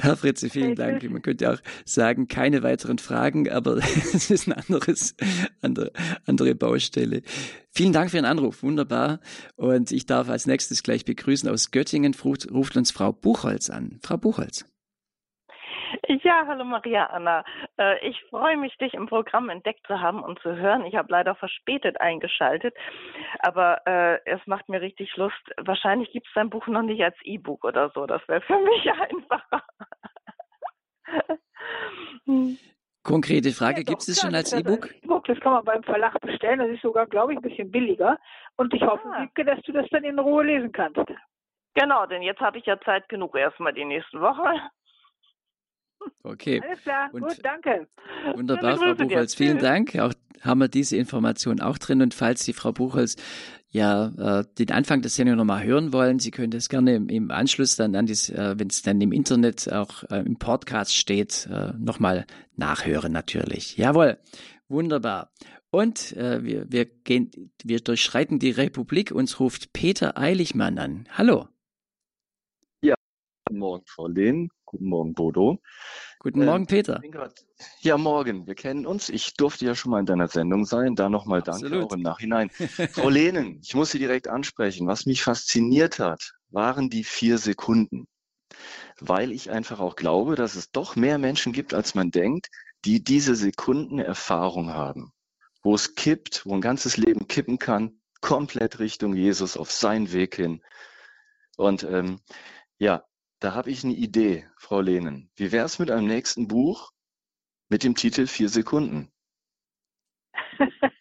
Herr Fritze, vielen Dank. Man könnte auch sagen, keine weiteren Fragen, aber es ist ein anderes, andere, andere Baustelle. Vielen Dank für Ihren Anruf, wunderbar. Und ich darf als nächstes gleich begrüßen aus Göttingen, ruft uns Frau Buchholz an. Frau Buchholz. Ja, hallo Maria Anna. Äh, ich freue mich, dich im Programm entdeckt zu haben und zu hören. Ich habe leider verspätet eingeschaltet, aber äh, es macht mir richtig Lust. Wahrscheinlich gibt es dein Buch noch nicht als E-Book oder so. Das wäre für mich einfacher. Konkrete Frage, ja, gibt es schon als E-Book? E-Book, das kann man beim Verlag bestellen. Das ist sogar, glaube ich, ein bisschen billiger. Und ich hoffe, ah. dass du das dann in Ruhe lesen kannst. Genau, denn jetzt habe ich ja Zeit genug erstmal die nächsten Wochen. Okay. Alles klar, und gut, danke. Wunderbar, Frau Buchholz. Vielen Dank. Auch haben wir diese Information auch drin. Und falls Sie, Frau Buchholz, ja, äh, den Anfang der Sendung nochmal hören wollen, Sie können das gerne im, im Anschluss dann an dies, äh, wenn es dann im Internet auch äh, im Podcast steht, äh, nochmal nachhören natürlich. Jawohl, wunderbar. Und äh, wir, wir, gehen, wir durchschreiten die Republik. Uns ruft Peter Eiligmann an. Hallo. Ja, guten Morgen, Frau Lehn. Guten Morgen, Bodo. Guten ähm, Morgen, Peter. Ja, morgen. Wir kennen uns. Ich durfte ja schon mal in deiner Sendung sein. Da nochmal danke auch im Nachhinein. Frau Lehnen, ich muss Sie direkt ansprechen. Was mich fasziniert hat, waren die vier Sekunden. Weil ich einfach auch glaube, dass es doch mehr Menschen gibt, als man denkt, die diese Sekunden Erfahrung haben. Wo es kippt, wo ein ganzes Leben kippen kann, komplett Richtung Jesus auf seinen Weg hin. Und ähm, ja, da habe ich eine Idee, Frau Lehnen. Wie wäre es mit einem nächsten Buch mit dem Titel Vier Sekunden?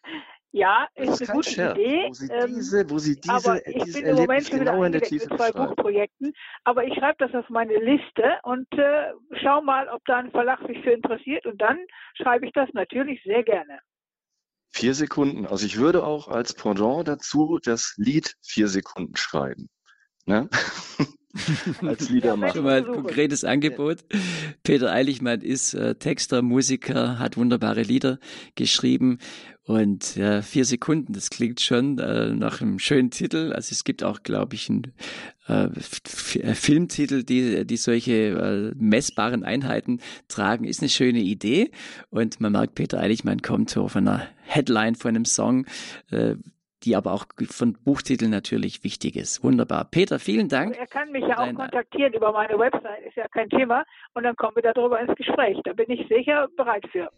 ja, ist, ist eine gute Scherz, Idee. Wo Sie ähm, diese, wo Sie diese, aber ich dieses bin im Moment genau in der Tiefe mit zwei Buchprojekten, aber ich schreibe das auf meine Liste und äh, schau mal, ob da ein Verlag sich für interessiert und dann schreibe ich das natürlich sehr gerne. Vier Sekunden. Also ich würde auch als Pendant dazu das Lied Vier Sekunden schreiben. Ne? als Liedermacher. Schon mal ein konkretes Angebot. Peter Eiligmann ist äh, Texter, Musiker, hat wunderbare Lieder geschrieben und äh, vier Sekunden, das klingt schon äh, nach einem schönen Titel. Also es gibt auch, glaube ich, einen äh, äh, Filmtitel, die, die solche äh, messbaren Einheiten tragen, ist eine schöne Idee. Und man merkt, Peter Eiligmann kommt so von einer Headline von einem Song, äh, die aber auch von Buchtiteln natürlich wichtig ist. Wunderbar. Peter, vielen Dank. Er kann mich ja auch kontaktieren über meine Website, ist ja kein Thema. Und dann kommen wir darüber ins Gespräch. Da bin ich sicher bereit für.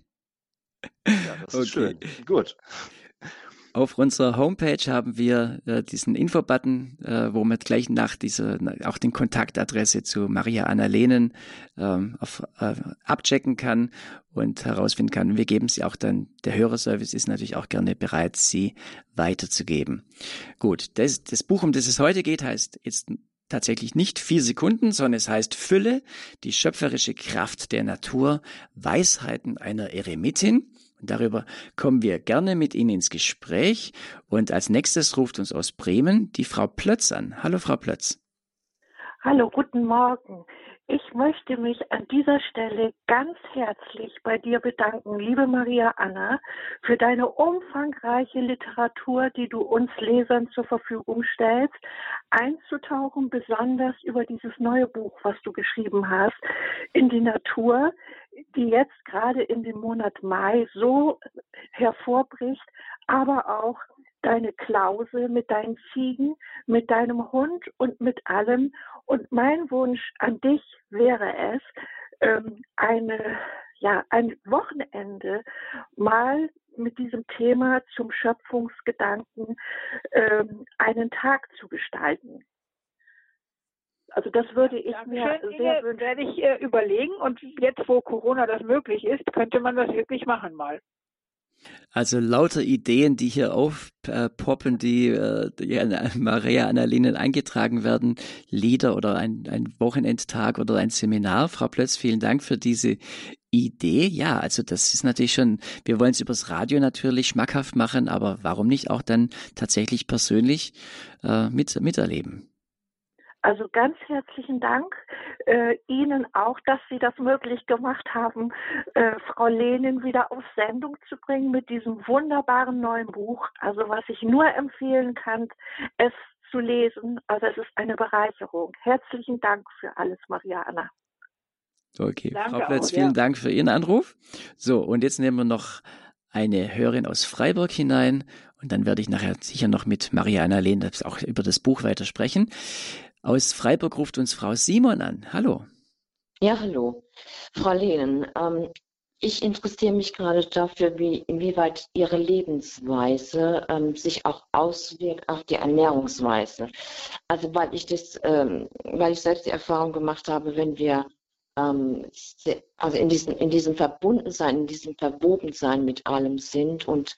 Ja, das ist okay. schön. Gut. Auf unserer Homepage haben wir äh, diesen Infobutton, äh, wo man gleich nach dieser auch den Kontaktadresse zu Maria Anna Lehnen ähm, auf, äh, abchecken kann und herausfinden kann. Wir geben sie auch dann, der Hörerservice ist natürlich auch gerne bereit, sie weiterzugeben. Gut, das, das Buch, um das es heute geht, heißt jetzt tatsächlich nicht vier Sekunden, sondern es heißt Fülle, die schöpferische Kraft der Natur, Weisheiten einer Eremitin. Darüber kommen wir gerne mit Ihnen ins Gespräch. Und als nächstes ruft uns aus Bremen die Frau Plötz an. Hallo, Frau Plötz. Hallo, guten Morgen. Ich möchte mich an dieser Stelle ganz herzlich bei dir bedanken, liebe Maria Anna, für deine umfangreiche Literatur, die du uns Lesern zur Verfügung stellst, einzutauchen, besonders über dieses neue Buch, was du geschrieben hast, in die Natur, die jetzt gerade in dem Monat Mai so hervorbricht, aber auch deine Klause mit deinen Ziegen, mit deinem Hund und mit allem. Und mein Wunsch an dich wäre es, ähm, eine, ja, ein Wochenende mal mit diesem Thema zum Schöpfungsgedanken ähm, einen Tag zu gestalten. Also das würde ich Dankeschön, mir sehr Inge, wünschen. werde ich äh, überlegen und jetzt, wo Corona das möglich ist, könnte man das wirklich machen mal. Also lauter Ideen, die hier aufpoppen, die, äh, die an Maria Annalenen eingetragen werden, Lieder oder ein, ein Wochenendtag oder ein Seminar. Frau Plötz, vielen Dank für diese Idee. Ja, also das ist natürlich schon, wir wollen es übers Radio natürlich schmackhaft machen, aber warum nicht auch dann tatsächlich persönlich äh, mit, miterleben? Also ganz herzlichen Dank äh, Ihnen auch, dass Sie das möglich gemacht haben, äh, Frau Lenin wieder auf Sendung zu bringen mit diesem wunderbaren neuen Buch. Also was ich nur empfehlen kann, es zu lesen. Also es ist eine Bereicherung. Herzlichen Dank für alles, Mariana. Okay, Danke Frau Plätz, vielen ja. Dank für Ihren Anruf. So, und jetzt nehmen wir noch eine Hörerin aus Freiburg hinein und dann werde ich nachher sicher noch mit Mariana Lehn auch über das Buch weitersprechen. Aus Freiburg ruft uns Frau Simon an. Hallo. Ja, hallo. Frau Lehnen, ähm, ich interessiere mich gerade dafür, wie, inwieweit Ihre Lebensweise ähm, sich auch auswirkt auf die Ernährungsweise. Also weil ich das, ähm, weil ich selbst die Erfahrung gemacht habe, wenn wir ähm, also in diesem, in diesem Verbundensein, in diesem Verwobensein mit allem sind und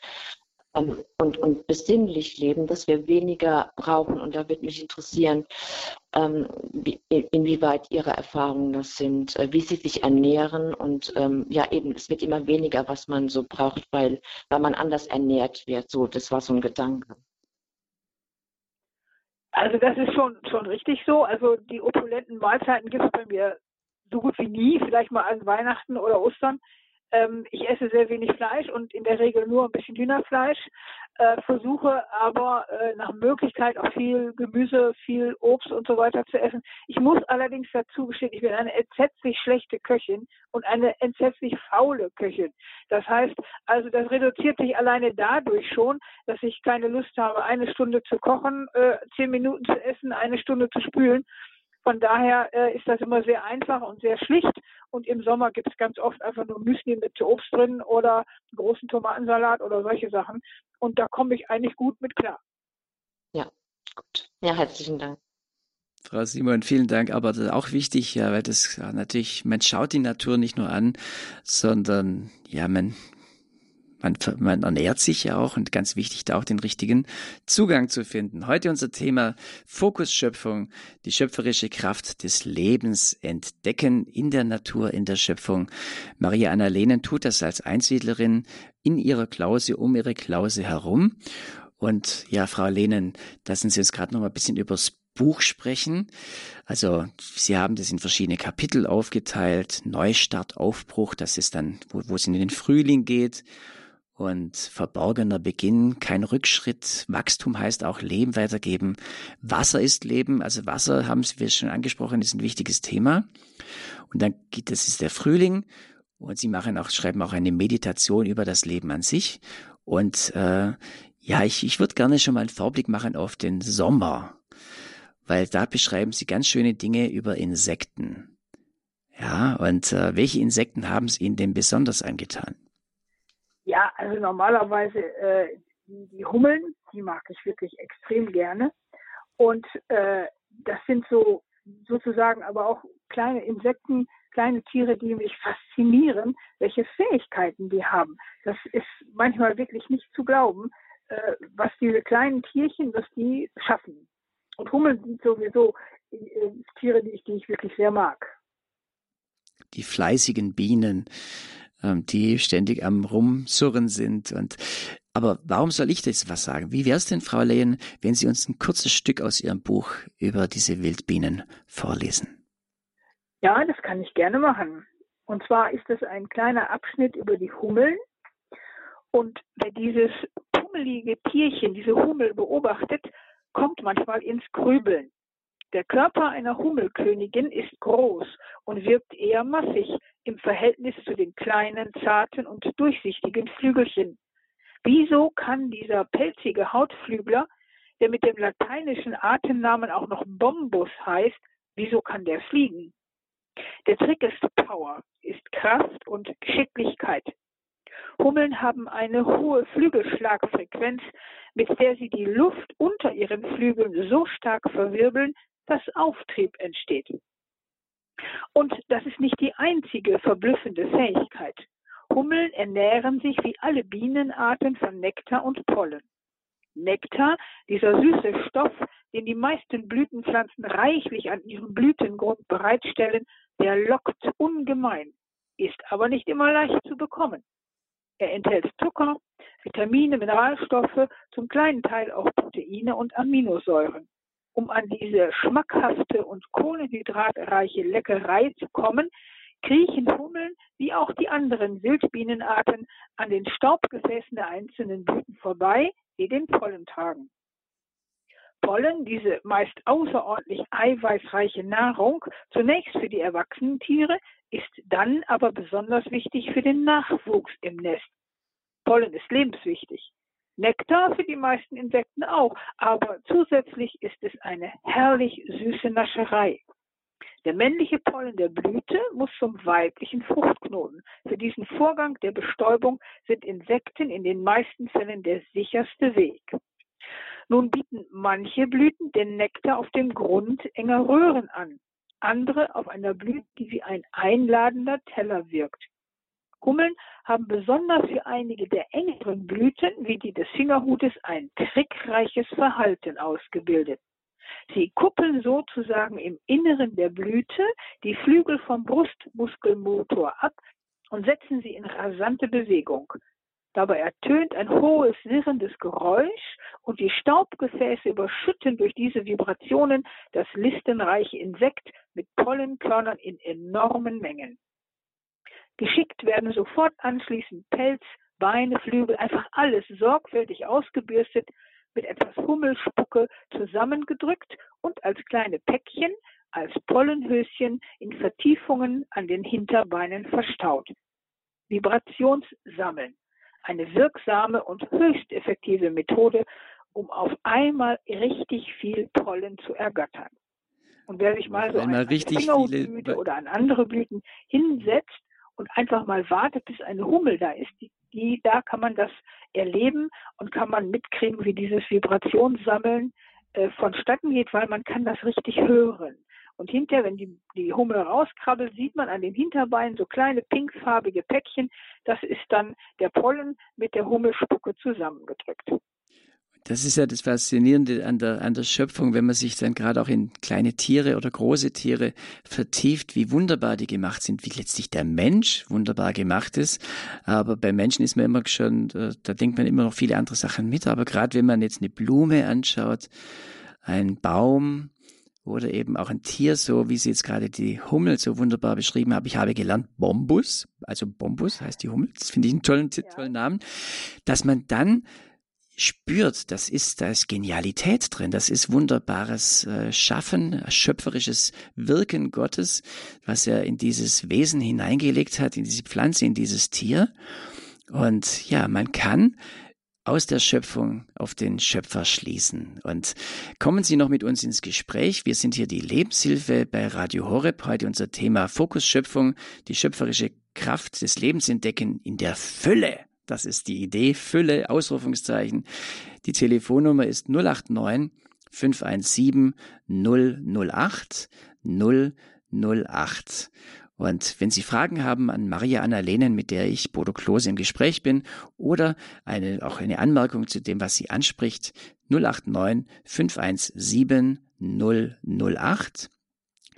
und, und besinnlich leben, dass wir weniger brauchen. Und da würde mich interessieren, ähm, wie, inwieweit Ihre Erfahrungen das sind, äh, wie Sie sich ernähren. Und ähm, ja, eben, es wird immer weniger, was man so braucht, weil, weil man anders ernährt wird. So, das war so ein Gedanke. Also das ist schon, schon richtig so. Also die opulenten Mahlzeiten gibt es bei mir so gut wie nie, vielleicht mal an Weihnachten oder Ostern. Ähm, ich esse sehr wenig Fleisch und in der Regel nur ein bisschen Hühnerfleisch, äh, versuche aber äh, nach Möglichkeit auch viel Gemüse, viel Obst und so weiter zu essen. Ich muss allerdings dazu gestehen, ich bin eine entsetzlich schlechte Köchin und eine entsetzlich faule Köchin. Das heißt, also das reduziert sich alleine dadurch schon, dass ich keine Lust habe, eine Stunde zu kochen, äh, zehn Minuten zu essen, eine Stunde zu spülen von daher äh, ist das immer sehr einfach und sehr schlicht. Und im Sommer gibt es ganz oft einfach nur Müsli mit Obst drin oder einen großen Tomatensalat oder solche Sachen. Und da komme ich eigentlich gut mit klar. Ja, gut. Ja, herzlichen Dank. Frau Simon, vielen Dank. Aber das ist auch wichtig, ja, weil das ja, natürlich, man schaut die Natur nicht nur an, sondern ja, man man, man ernährt sich ja auch und ganz wichtig, da auch den richtigen Zugang zu finden. Heute unser Thema Fokusschöpfung, die schöpferische Kraft des Lebens entdecken in der Natur, in der Schöpfung. Maria Anna Lehnen tut das als Einsiedlerin in ihrer Klause, um ihre Klause herum. Und ja, Frau Lehnen, lassen Sie uns gerade noch mal ein bisschen übers Buch sprechen. Also Sie haben das in verschiedene Kapitel aufgeteilt. Neustart, Aufbruch, das ist dann, wo, wo es in den Frühling geht und verborgener Beginn, kein Rückschritt. Wachstum heißt auch Leben weitergeben. Wasser ist Leben, also Wasser haben wir schon angesprochen, ist ein wichtiges Thema. Und dann geht das ist der Frühling und sie machen auch schreiben auch eine Meditation über das Leben an sich. Und äh, ja, ich, ich würde gerne schon mal einen Vorblick machen auf den Sommer, weil da beschreiben sie ganz schöne Dinge über Insekten. Ja, und äh, welche Insekten haben es ihnen denn besonders angetan? Ja, also normalerweise äh, die, die Hummeln, die mag ich wirklich extrem gerne. Und äh, das sind so sozusagen aber auch kleine Insekten, kleine Tiere, die mich faszinieren, welche Fähigkeiten die haben. Das ist manchmal wirklich nicht zu glauben, äh, was diese kleinen Tierchen, was die schaffen. Und Hummeln sind sowieso äh, Tiere, die ich, die ich wirklich sehr mag. Die fleißigen Bienen, die ständig am Rumsurren sind. Und aber warum soll ich das was sagen? Wie wäre es denn, Frau Lehen, wenn Sie uns ein kurzes Stück aus Ihrem Buch über diese Wildbienen vorlesen? Ja, das kann ich gerne machen. Und zwar ist es ein kleiner Abschnitt über die Hummeln. Und wer dieses pummelige Tierchen, diese Hummel beobachtet, kommt manchmal ins Grübeln. Der Körper einer Hummelkönigin ist groß und wirkt eher massig im Verhältnis zu den kleinen, zarten und durchsichtigen Flügelchen. Wieso kann dieser pelzige Hautflügler, der mit dem lateinischen Atemnamen auch noch Bombus heißt, wieso kann der fliegen? Der Trick ist Power, ist Kraft und Geschicklichkeit. Hummeln haben eine hohe Flügelschlagfrequenz, mit der sie die Luft unter ihren Flügeln so stark verwirbeln, dass Auftrieb entsteht. Und das ist nicht die einzige verblüffende Fähigkeit. Hummeln ernähren sich wie alle Bienenarten von Nektar und Pollen. Nektar, dieser süße Stoff, den die meisten Blütenpflanzen reichlich an ihrem Blütengrund bereitstellen, der lockt ungemein, ist aber nicht immer leicht zu bekommen. Er enthält Zucker, Vitamine, Mineralstoffe, zum kleinen Teil auch Proteine und Aminosäuren. Um an diese schmackhafte und kohlenhydratreiche Leckerei zu kommen, kriechen Hummeln wie auch die anderen Wildbienenarten an den Staubgefäßen der einzelnen Blüten vorbei, die den Pollen tragen. Pollen, diese meist außerordentlich eiweißreiche Nahrung, zunächst für die erwachsenen Tiere, ist dann aber besonders wichtig für den Nachwuchs im Nest. Pollen ist lebenswichtig. Nektar für die meisten Insekten auch, aber zusätzlich ist es eine herrlich süße Nascherei. Der männliche Pollen der Blüte muss zum weiblichen Fruchtknoten. Für diesen Vorgang der Bestäubung sind Insekten in den meisten Fällen der sicherste Weg. Nun bieten manche Blüten den Nektar auf dem Grund enger Röhren an, andere auf einer Blüte, die wie ein einladender Teller wirkt. Hummeln haben besonders für einige der engeren Blüten, wie die des Fingerhutes, ein trickreiches Verhalten ausgebildet. Sie kuppeln sozusagen im Inneren der Blüte die Flügel vom Brustmuskelmotor ab und setzen sie in rasante Bewegung. Dabei ertönt ein hohes, sirrendes Geräusch und die Staubgefäße überschütten durch diese Vibrationen das listenreiche Insekt mit Pollenkörnern in enormen Mengen. Geschickt werden sofort anschließend Pelz, Beine, Flügel, einfach alles sorgfältig ausgebürstet, mit etwas Hummelspucke zusammengedrückt und als kleine Päckchen, als Pollenhöschen in Vertiefungen an den Hinterbeinen verstaut. Vibrationssammeln. Eine wirksame und höchst effektive Methode, um auf einmal richtig viel Pollen zu ergattern. Und wer sich mal so an eine Fingerhutblüte oder an andere Blüten hinsetzt und einfach mal wartet, bis eine Hummel da ist, die, die, da kann man das erleben und kann man mitkriegen, wie dieses Vibrationssammeln äh, vonstatten geht, weil man kann das richtig hören. Und hinterher, wenn die, die Hummel rauskrabbelt, sieht man an den Hinterbeinen so kleine pinkfarbige Päckchen. Das ist dann der Pollen mit der Hummelspucke zusammengedrückt. Das ist ja das Faszinierende an der, an der Schöpfung, wenn man sich dann gerade auch in kleine Tiere oder große Tiere vertieft, wie wunderbar die gemacht sind, wie letztlich der Mensch wunderbar gemacht ist. Aber bei Menschen ist man immer schon, äh, da denkt man immer noch viele andere Sachen mit. Aber gerade wenn man jetzt eine Blume anschaut, ein Baum, oder eben auch ein Tier, so wie Sie jetzt gerade die Hummel so wunderbar beschrieben haben. Ich habe gelernt Bombus, also Bombus heißt die Hummel, das finde ich einen tollen, tollen Namen, dass man dann spürt, das ist, da ist Genialität drin, das ist wunderbares äh, Schaffen, schöpferisches Wirken Gottes, was er in dieses Wesen hineingelegt hat, in diese Pflanze, in dieses Tier. Und ja, man kann aus der Schöpfung auf den Schöpfer schließen. Und kommen Sie noch mit uns ins Gespräch. Wir sind hier die Lebenshilfe bei Radio Horeb. Heute unser Thema Fokus Schöpfung, die schöpferische Kraft des Lebens entdecken in der Fülle. Das ist die Idee. Fülle, Ausrufungszeichen. Die Telefonnummer ist 089 517 008 008. Und wenn Sie Fragen haben an Maria Anna Lehnen, mit der ich Bodo Klose im Gespräch bin, oder eine, auch eine Anmerkung zu dem, was sie anspricht, 089 517 008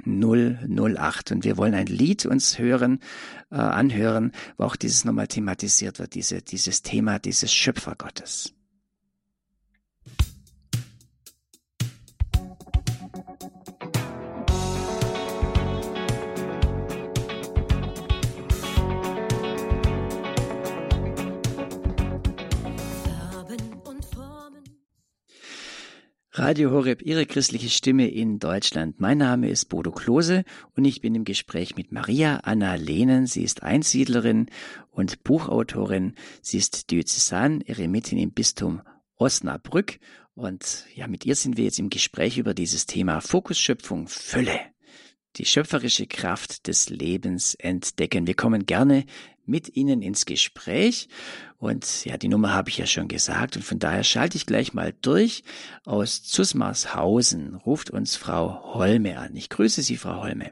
008 und wir wollen ein Lied uns hören, äh, anhören, wo auch dieses nochmal thematisiert wird, diese, dieses Thema dieses Schöpfergottes. Radio Horeb, Ihre christliche Stimme in Deutschland. Mein Name ist Bodo Klose und ich bin im Gespräch mit Maria Anna Lehnen. Sie ist Einsiedlerin und Buchautorin. Sie ist Diözesan-Eremitin im Bistum Osnabrück. Und ja, mit ihr sind wir jetzt im Gespräch über dieses Thema Fokusschöpfung Fülle. Die schöpferische Kraft des Lebens entdecken. Wir kommen gerne mit Ihnen ins Gespräch. Und ja, die Nummer habe ich ja schon gesagt. Und von daher schalte ich gleich mal durch. Aus Zusmarshausen ruft uns Frau Holme an. Ich grüße Sie, Frau Holme.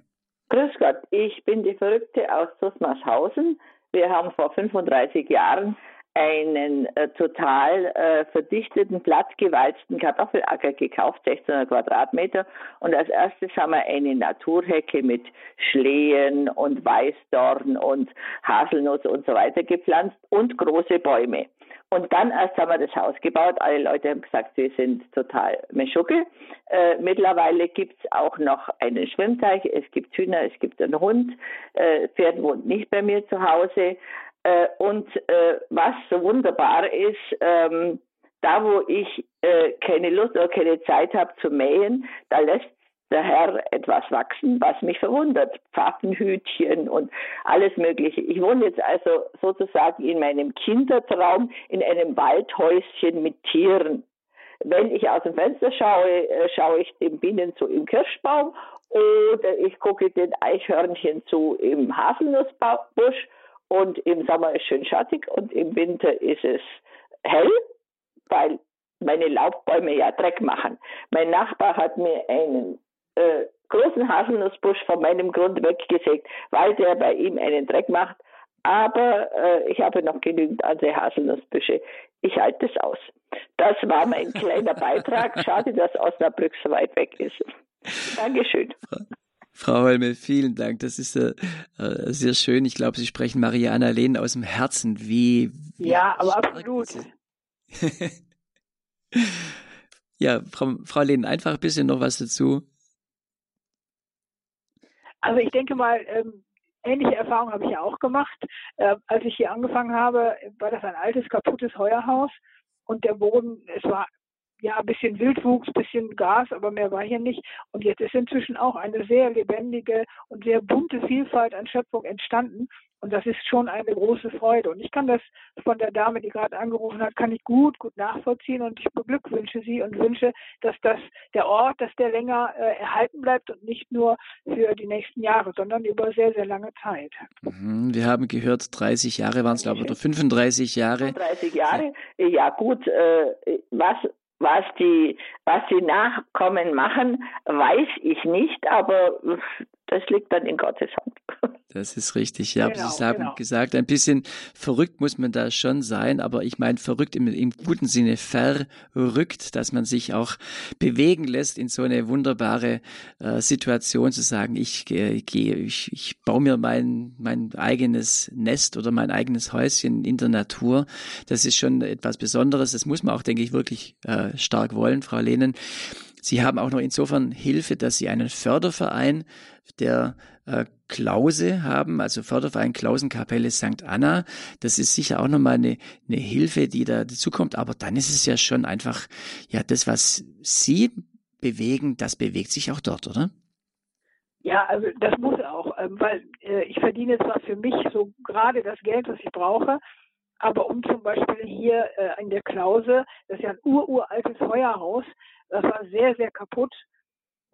Grüß Gott, ich bin die Verrückte aus Zusmarshausen. Wir haben vor 35 Jahren einen äh, total äh, verdichteten, plattgewalzten Kartoffelacker gekauft, 600 Quadratmeter. Und als erstes haben wir eine Naturhecke mit Schlehen und Weißdorn und Haselnuss und so weiter gepflanzt und große Bäume. Und dann erst haben wir das Haus gebaut. Alle Leute haben gesagt, wir sind total Meschucke. Äh, mittlerweile gibt's auch noch einen Schwimmteich, es gibt Hühner, es gibt einen Hund. Äh, Pferd wohnt nicht bei mir zu Hause. Äh, und äh, was so wunderbar ist, ähm, da wo ich äh, keine Lust oder keine Zeit habe zu mähen, da lässt der Herr etwas wachsen, was mich verwundert. Pfaffenhütchen und alles Mögliche. Ich wohne jetzt also sozusagen in meinem Kindertraum in einem Waldhäuschen mit Tieren. Wenn ich aus dem Fenster schaue, äh, schaue ich den Bienen zu im Kirschbaum oder ich gucke den Eichhörnchen zu im Haselnussbusch und im Sommer ist schön schattig und im Winter ist es hell, weil meine Laubbäume ja Dreck machen. Mein Nachbar hat mir einen äh, großen Haselnussbusch von meinem Grund weggesägt, weil der bei ihm einen Dreck macht. Aber äh, ich habe noch genügend andere Haselnussbüsche. Ich halte es aus. Das war mein kleiner Beitrag. Schade, dass Osnabrück so weit weg ist. Dankeschön. Frau Holme, vielen Dank. Das ist äh, äh, sehr schön. Ich glaube, Sie sprechen Mariana Lehn aus dem Herzen. Wie, wie ja, aber absolut. ja, Frau, Frau Lehn, einfach ein bisschen noch was dazu. Also ich denke mal, ähm, ähnliche Erfahrungen habe ich ja auch gemacht. Äh, als ich hier angefangen habe, war das ein altes, kaputtes Heuerhaus und der Boden, es war ja, ein bisschen Wildwuchs, ein bisschen Gas, aber mehr war hier nicht. Und jetzt ist inzwischen auch eine sehr lebendige und sehr bunte Vielfalt an Schöpfung entstanden. Und das ist schon eine große Freude. Und ich kann das von der Dame, die gerade angerufen hat, kann ich gut, gut nachvollziehen. Und ich beglückwünsche sie und wünsche, dass das der Ort, dass der länger äh, erhalten bleibt und nicht nur für die nächsten Jahre, sondern über sehr, sehr lange Zeit. Mhm, wir haben gehört, 30 Jahre waren es, glaube ich, oder 35 Jahre. 35 Jahre, ja gut. Äh, was was die, was die Nachkommen machen, weiß ich nicht, aber das liegt dann in Gottes Hand. Das ist richtig, ja. Genau, Sie haben genau. gesagt, ein bisschen verrückt muss man da schon sein, aber ich meine verrückt im, im, guten Sinne verrückt, dass man sich auch bewegen lässt in so eine wunderbare äh, Situation zu sagen, ich gehe, ich, ich baue mir mein, mein eigenes Nest oder mein eigenes Häuschen in der Natur. Das ist schon etwas Besonderes. Das muss man auch, denke ich, wirklich äh, stark wollen, Frau Lehnen. Sie haben auch noch insofern Hilfe, dass Sie einen Förderverein der äh, Klause haben, also Förderverein Klausenkapelle St. Anna. Das ist sicher auch nochmal eine, eine Hilfe, die da dazukommt. Aber dann ist es ja schon einfach, ja, das, was Sie bewegen, das bewegt sich auch dort, oder? Ja, also das muss auch, ähm, weil äh, ich verdiene zwar für mich so gerade das Geld, was ich brauche, aber um zum Beispiel hier äh, in der Klause, das ist ja ein ururaltes Feuerhaus, das war sehr, sehr kaputt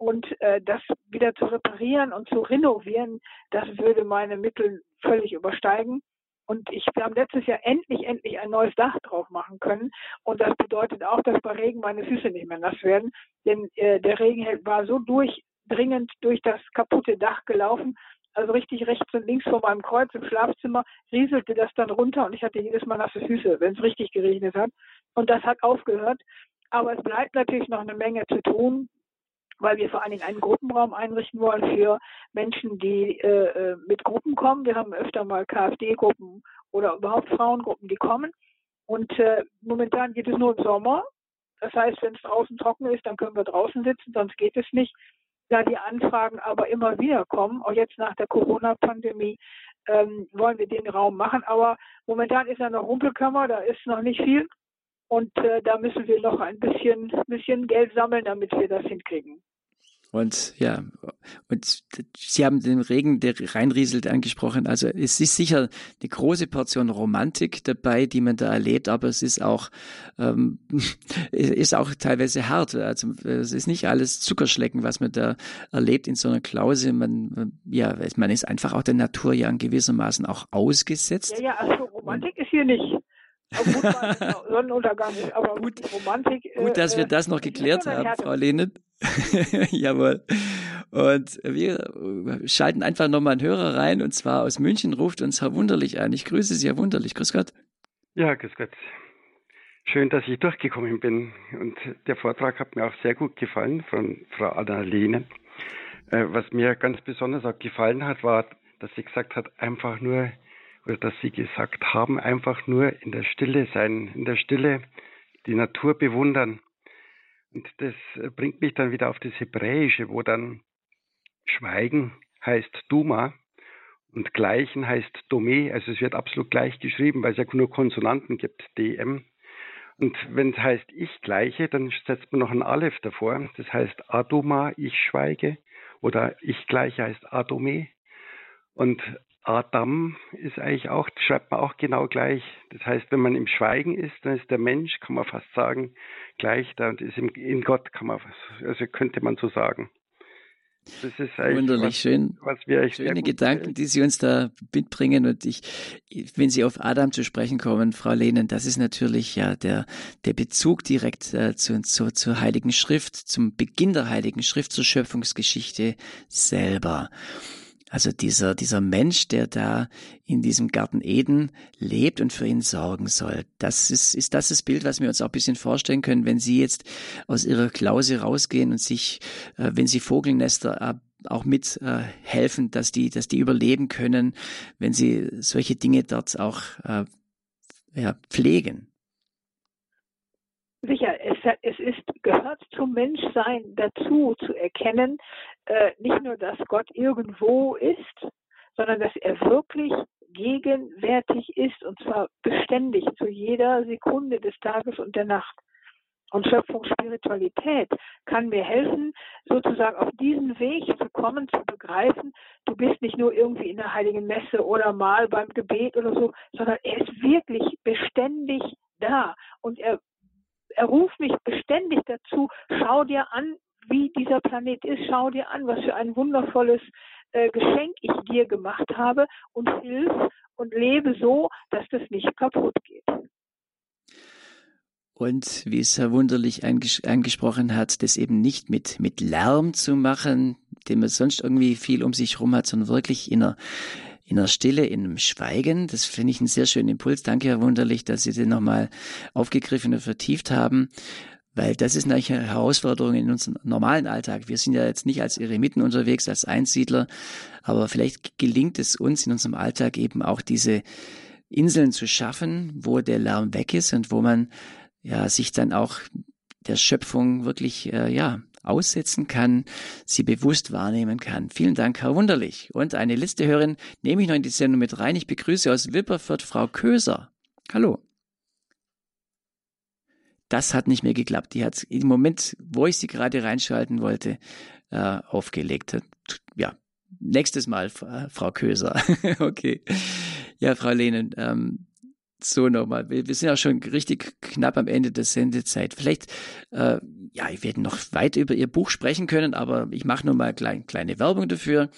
und äh, das wieder zu reparieren und zu renovieren, das würde meine Mittel völlig übersteigen. Und ich, wir haben letztes Jahr endlich, endlich ein neues Dach drauf machen können. Und das bedeutet auch, dass bei Regen meine Füße nicht mehr nass werden. Denn äh, der Regen war so durchdringend durch das kaputte Dach gelaufen. Also richtig rechts und links vor meinem Kreuz im Schlafzimmer rieselte das dann runter und ich hatte jedes Mal nasse Füße, wenn es richtig geregnet hat. Und das hat aufgehört. Aber es bleibt natürlich noch eine Menge zu tun weil wir vor allen Dingen einen Gruppenraum einrichten wollen für Menschen, die äh, äh mit Gruppen kommen. Wir haben öfter mal KfD-Gruppen oder überhaupt Frauengruppen, die kommen. Und äh, momentan geht es nur im Sommer. Das heißt, wenn es draußen trocken ist, dann können wir draußen sitzen, sonst geht es nicht. Da die Anfragen aber immer wieder kommen, auch jetzt nach der Corona-Pandemie, ähm, wollen wir den Raum machen. Aber momentan ist er noch Rumpelkammer, da ist noch nicht viel. Und äh, da müssen wir noch ein bisschen, bisschen Geld sammeln, damit wir das hinkriegen. Und ja, und Sie haben den Regen, der reinrieselt, angesprochen. Also es ist sicher eine große Portion Romantik dabei, die man da erlebt, aber es ist auch, ähm, ist auch teilweise hart. Also es ist nicht alles Zuckerschlecken, was man da erlebt in so einer Klause. Man, ja, man ist einfach auch der Natur ja in gewissermaßen auch ausgesetzt. Ja, ja, also Romantik ist hier nicht. Gut, Sonnenuntergang ist, aber gut, Romantik. Gut, dass äh, wir das noch geklärt haben, Frau Lehnen. Jawohl. Und wir schalten einfach nochmal einen Hörer rein und zwar aus München ruft uns Herr Wunderlich an. Ich grüße Sie, Herr Wunderlich. Grüß Gott. Ja, grüß Gott. Schön, dass ich durchgekommen bin. Und der Vortrag hat mir auch sehr gut gefallen von Frau Annalene. Äh, was mir ganz besonders auch gefallen hat, war, dass sie gesagt hat, einfach nur oder dass Sie gesagt haben, einfach nur in der Stille sein, in der Stille die Natur bewundern. Und das bringt mich dann wieder auf das Hebräische, wo dann Schweigen heißt Duma und Gleichen heißt Dome. Also es wird absolut gleich geschrieben, weil es ja nur Konsonanten gibt, DM. Und wenn es heißt ich gleiche, dann setzt man noch ein Aleph davor. Das heißt Adoma, ich schweige. Oder ich gleiche heißt Adome. Und Adam ist eigentlich auch, schreibt man auch genau gleich. Das heißt, wenn man im Schweigen ist, dann ist der Mensch, kann man fast sagen, gleich da und ist in Gott, kann man, also könnte man so sagen. Das ist eigentlich Wunderlich, was, schön. Schöne Gedanken, die Sie uns da mitbringen. Und ich, wenn Sie auf Adam zu sprechen kommen, Frau Lehnen, das ist natürlich ja der, der Bezug direkt äh, zu, zu, zur Heiligen Schrift, zum Beginn der Heiligen Schrift, zur Schöpfungsgeschichte selber. Also dieser, dieser Mensch, der da in diesem Garten Eden lebt und für ihn sorgen soll. Das ist, ist das das Bild, was wir uns auch ein bisschen vorstellen können, wenn Sie jetzt aus Ihrer Klause rausgehen und sich, äh, wenn Sie Vogelnester äh, auch mit äh, helfen, dass die, dass die überleben können, wenn Sie solche Dinge dort auch äh, ja, pflegen. Sicher, es, es ist, gehört zum Menschsein dazu zu erkennen, äh, nicht nur, dass Gott irgendwo ist, sondern dass er wirklich gegenwärtig ist und zwar beständig zu jeder Sekunde des Tages und der Nacht. Und Schöpfungsspiritualität kann mir helfen, sozusagen auf diesen Weg zu kommen, zu begreifen, du bist nicht nur irgendwie in der Heiligen Messe oder mal beim Gebet oder so, sondern er ist wirklich beständig da. Und er er ruft mich beständig dazu, schau dir an, wie dieser Planet ist, schau dir an, was für ein wundervolles äh, Geschenk ich dir gemacht habe und hilf und lebe so, dass das nicht kaputt geht. Und wie es Herr Wunderlich anges angesprochen hat, das eben nicht mit, mit Lärm zu machen, den man sonst irgendwie viel um sich herum hat, sondern wirklich in einer in der Stille, in einem Schweigen. Das finde ich einen sehr schönen Impuls. Danke, Herr Wunderlich, dass Sie den nochmal aufgegriffen und vertieft haben. Weil das ist natürlich eine Herausforderung in unserem normalen Alltag. Wir sind ja jetzt nicht als Eremiten unterwegs, als Einsiedler, aber vielleicht gelingt es uns in unserem Alltag eben auch diese Inseln zu schaffen, wo der Lärm weg ist und wo man ja sich dann auch der Schöpfung wirklich äh, ja aussetzen kann, sie bewusst wahrnehmen kann. Vielen Dank, Herr Wunderlich. Und eine Liste hören nehme ich noch in die Sendung mit rein. Ich begrüße aus Wipperfurt Frau Köser. Hallo. Das hat nicht mehr geklappt. Die hat im Moment, wo ich sie gerade reinschalten wollte, äh, aufgelegt. Ja, nächstes Mal, äh, Frau Köser. okay. Ja, Frau Lehnen, ähm, so nochmal. Wir, wir sind auch schon richtig knapp am Ende der Sendezeit. Vielleicht, äh, ja, ich werde noch weit über Ihr Buch sprechen können, aber ich mache nur mal klein, kleine Werbung dafür.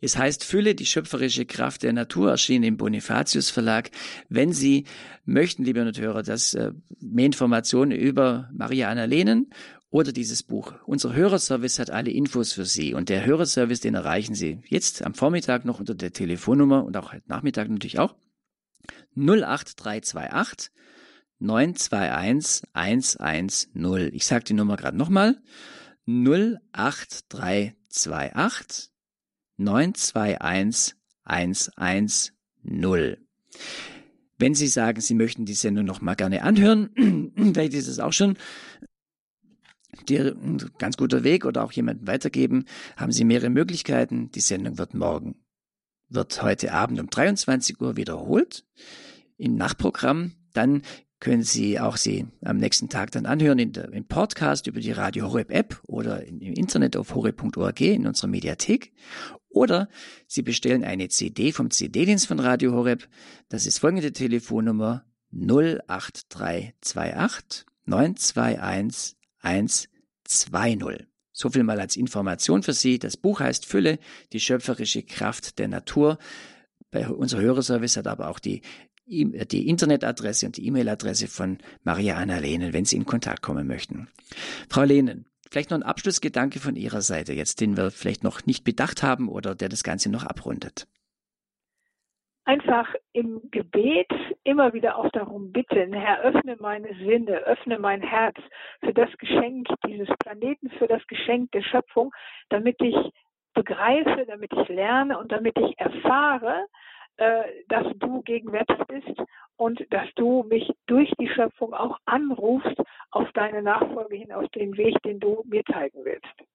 Es heißt Fülle, die schöpferische Kraft der Natur, erschienen im Bonifatius Verlag. Wenn Sie möchten, liebe Hörer, dass äh, mehr Informationen über Maria Lehnen oder dieses Buch. Unser Hörerservice hat alle Infos für Sie und der Hörerservice, den erreichen Sie jetzt am Vormittag noch unter der Telefonnummer und auch heute Nachmittag natürlich auch 08328 921 110. Ich sage die Nummer gerade nochmal. 08328 921 110. Wenn Sie sagen, Sie möchten die Sendung noch mal gerne anhören, vielleicht ist es auch schon der, ein ganz guter Weg oder auch jemanden weitergeben, haben Sie mehrere Möglichkeiten. Die Sendung wird morgen, wird heute Abend um 23 Uhr wiederholt im Nachprogramm. Dann können Sie auch Sie am nächsten Tag dann anhören in der, im Podcast über die Radio Horeb App oder im Internet auf horeb.org in unserer Mediathek. Oder Sie bestellen eine CD vom CD-Dienst von Radio Horeb. Das ist folgende Telefonnummer 08328 921 120. So viel mal als Information für Sie. Das Buch heißt Fülle, die schöpferische Kraft der Natur. Bei unser Hörerservice hat aber auch die, die Internetadresse und die E-Mail-Adresse von Maria Anna Lehnen, wenn Sie in Kontakt kommen möchten. Frau Lehnen, vielleicht noch ein Abschlussgedanke von Ihrer Seite jetzt, den wir vielleicht noch nicht bedacht haben oder der das Ganze noch abrundet einfach im Gebet immer wieder auch darum bitten, Herr, öffne meine Sinne, öffne mein Herz für das Geschenk dieses Planeten, für das Geschenk der Schöpfung, damit ich begreife, damit ich lerne und damit ich erfahre, äh, dass du gegenwärtig bist und dass du mich durch die Schöpfung auch anrufst auf deine Nachfolge hin, auf den Weg, den du mir zeigen willst.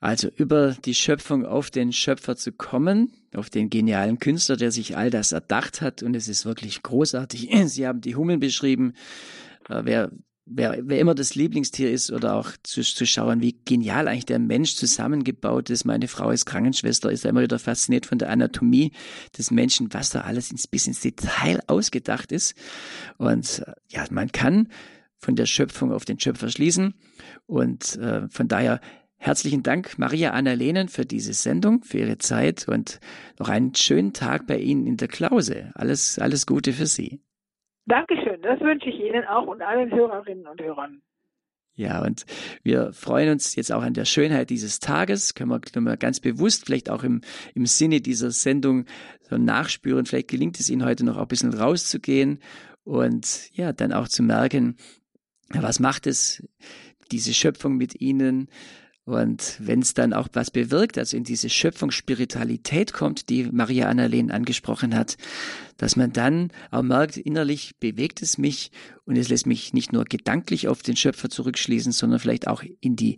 Also über die Schöpfung auf den Schöpfer zu kommen, auf den genialen Künstler, der sich all das erdacht hat. Und es ist wirklich großartig. Sie haben die Hummeln beschrieben. Äh, wer, wer, wer immer das Lieblingstier ist oder auch zu, zu schauen, wie genial eigentlich der Mensch zusammengebaut ist. Meine Frau ist Krankenschwester, ist immer wieder fasziniert von der Anatomie des Menschen, was da alles ins, bis ins Detail ausgedacht ist. Und äh, ja, man kann von der Schöpfung auf den Schöpfer schließen. Und äh, von daher Herzlichen Dank, Maria Anna Lehnen, für diese Sendung, für Ihre Zeit und noch einen schönen Tag bei Ihnen in der Klause. Alles, alles Gute für Sie. Dankeschön, das wünsche ich Ihnen auch und allen Hörerinnen und Hörern. Ja, und wir freuen uns jetzt auch an der Schönheit dieses Tages. Können wir, können wir ganz bewusst, vielleicht auch im, im Sinne dieser Sendung so nachspüren. Vielleicht gelingt es Ihnen heute noch ein bisschen rauszugehen und ja, dann auch zu merken, was macht es, diese Schöpfung mit Ihnen? Und wenn es dann auch was bewirkt, also in diese Schöpfungsspiritualität kommt, die Maria Annalene angesprochen hat, dass man dann auch merkt, innerlich bewegt es mich und es lässt mich nicht nur gedanklich auf den Schöpfer zurückschließen, sondern vielleicht auch in die,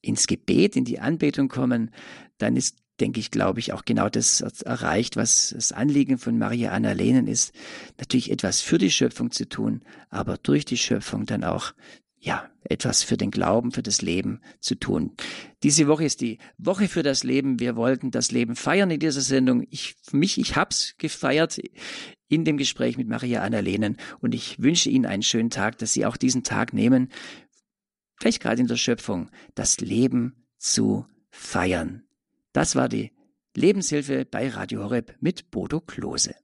ins Gebet, in die Anbetung kommen, dann ist, denke ich, glaube ich, auch genau das erreicht, was das Anliegen von Maria Annalenen ist, natürlich etwas für die Schöpfung zu tun, aber durch die Schöpfung dann auch ja, etwas für den Glauben, für das Leben zu tun. Diese Woche ist die Woche für das Leben. Wir wollten das Leben feiern in dieser Sendung. Ich, mich, ich hab's gefeiert in dem Gespräch mit Maria Annalenen und ich wünsche Ihnen einen schönen Tag, dass Sie auch diesen Tag nehmen, vielleicht gerade in der Schöpfung, das Leben zu feiern. Das war die Lebenshilfe bei Radio Horeb mit Bodo Klose.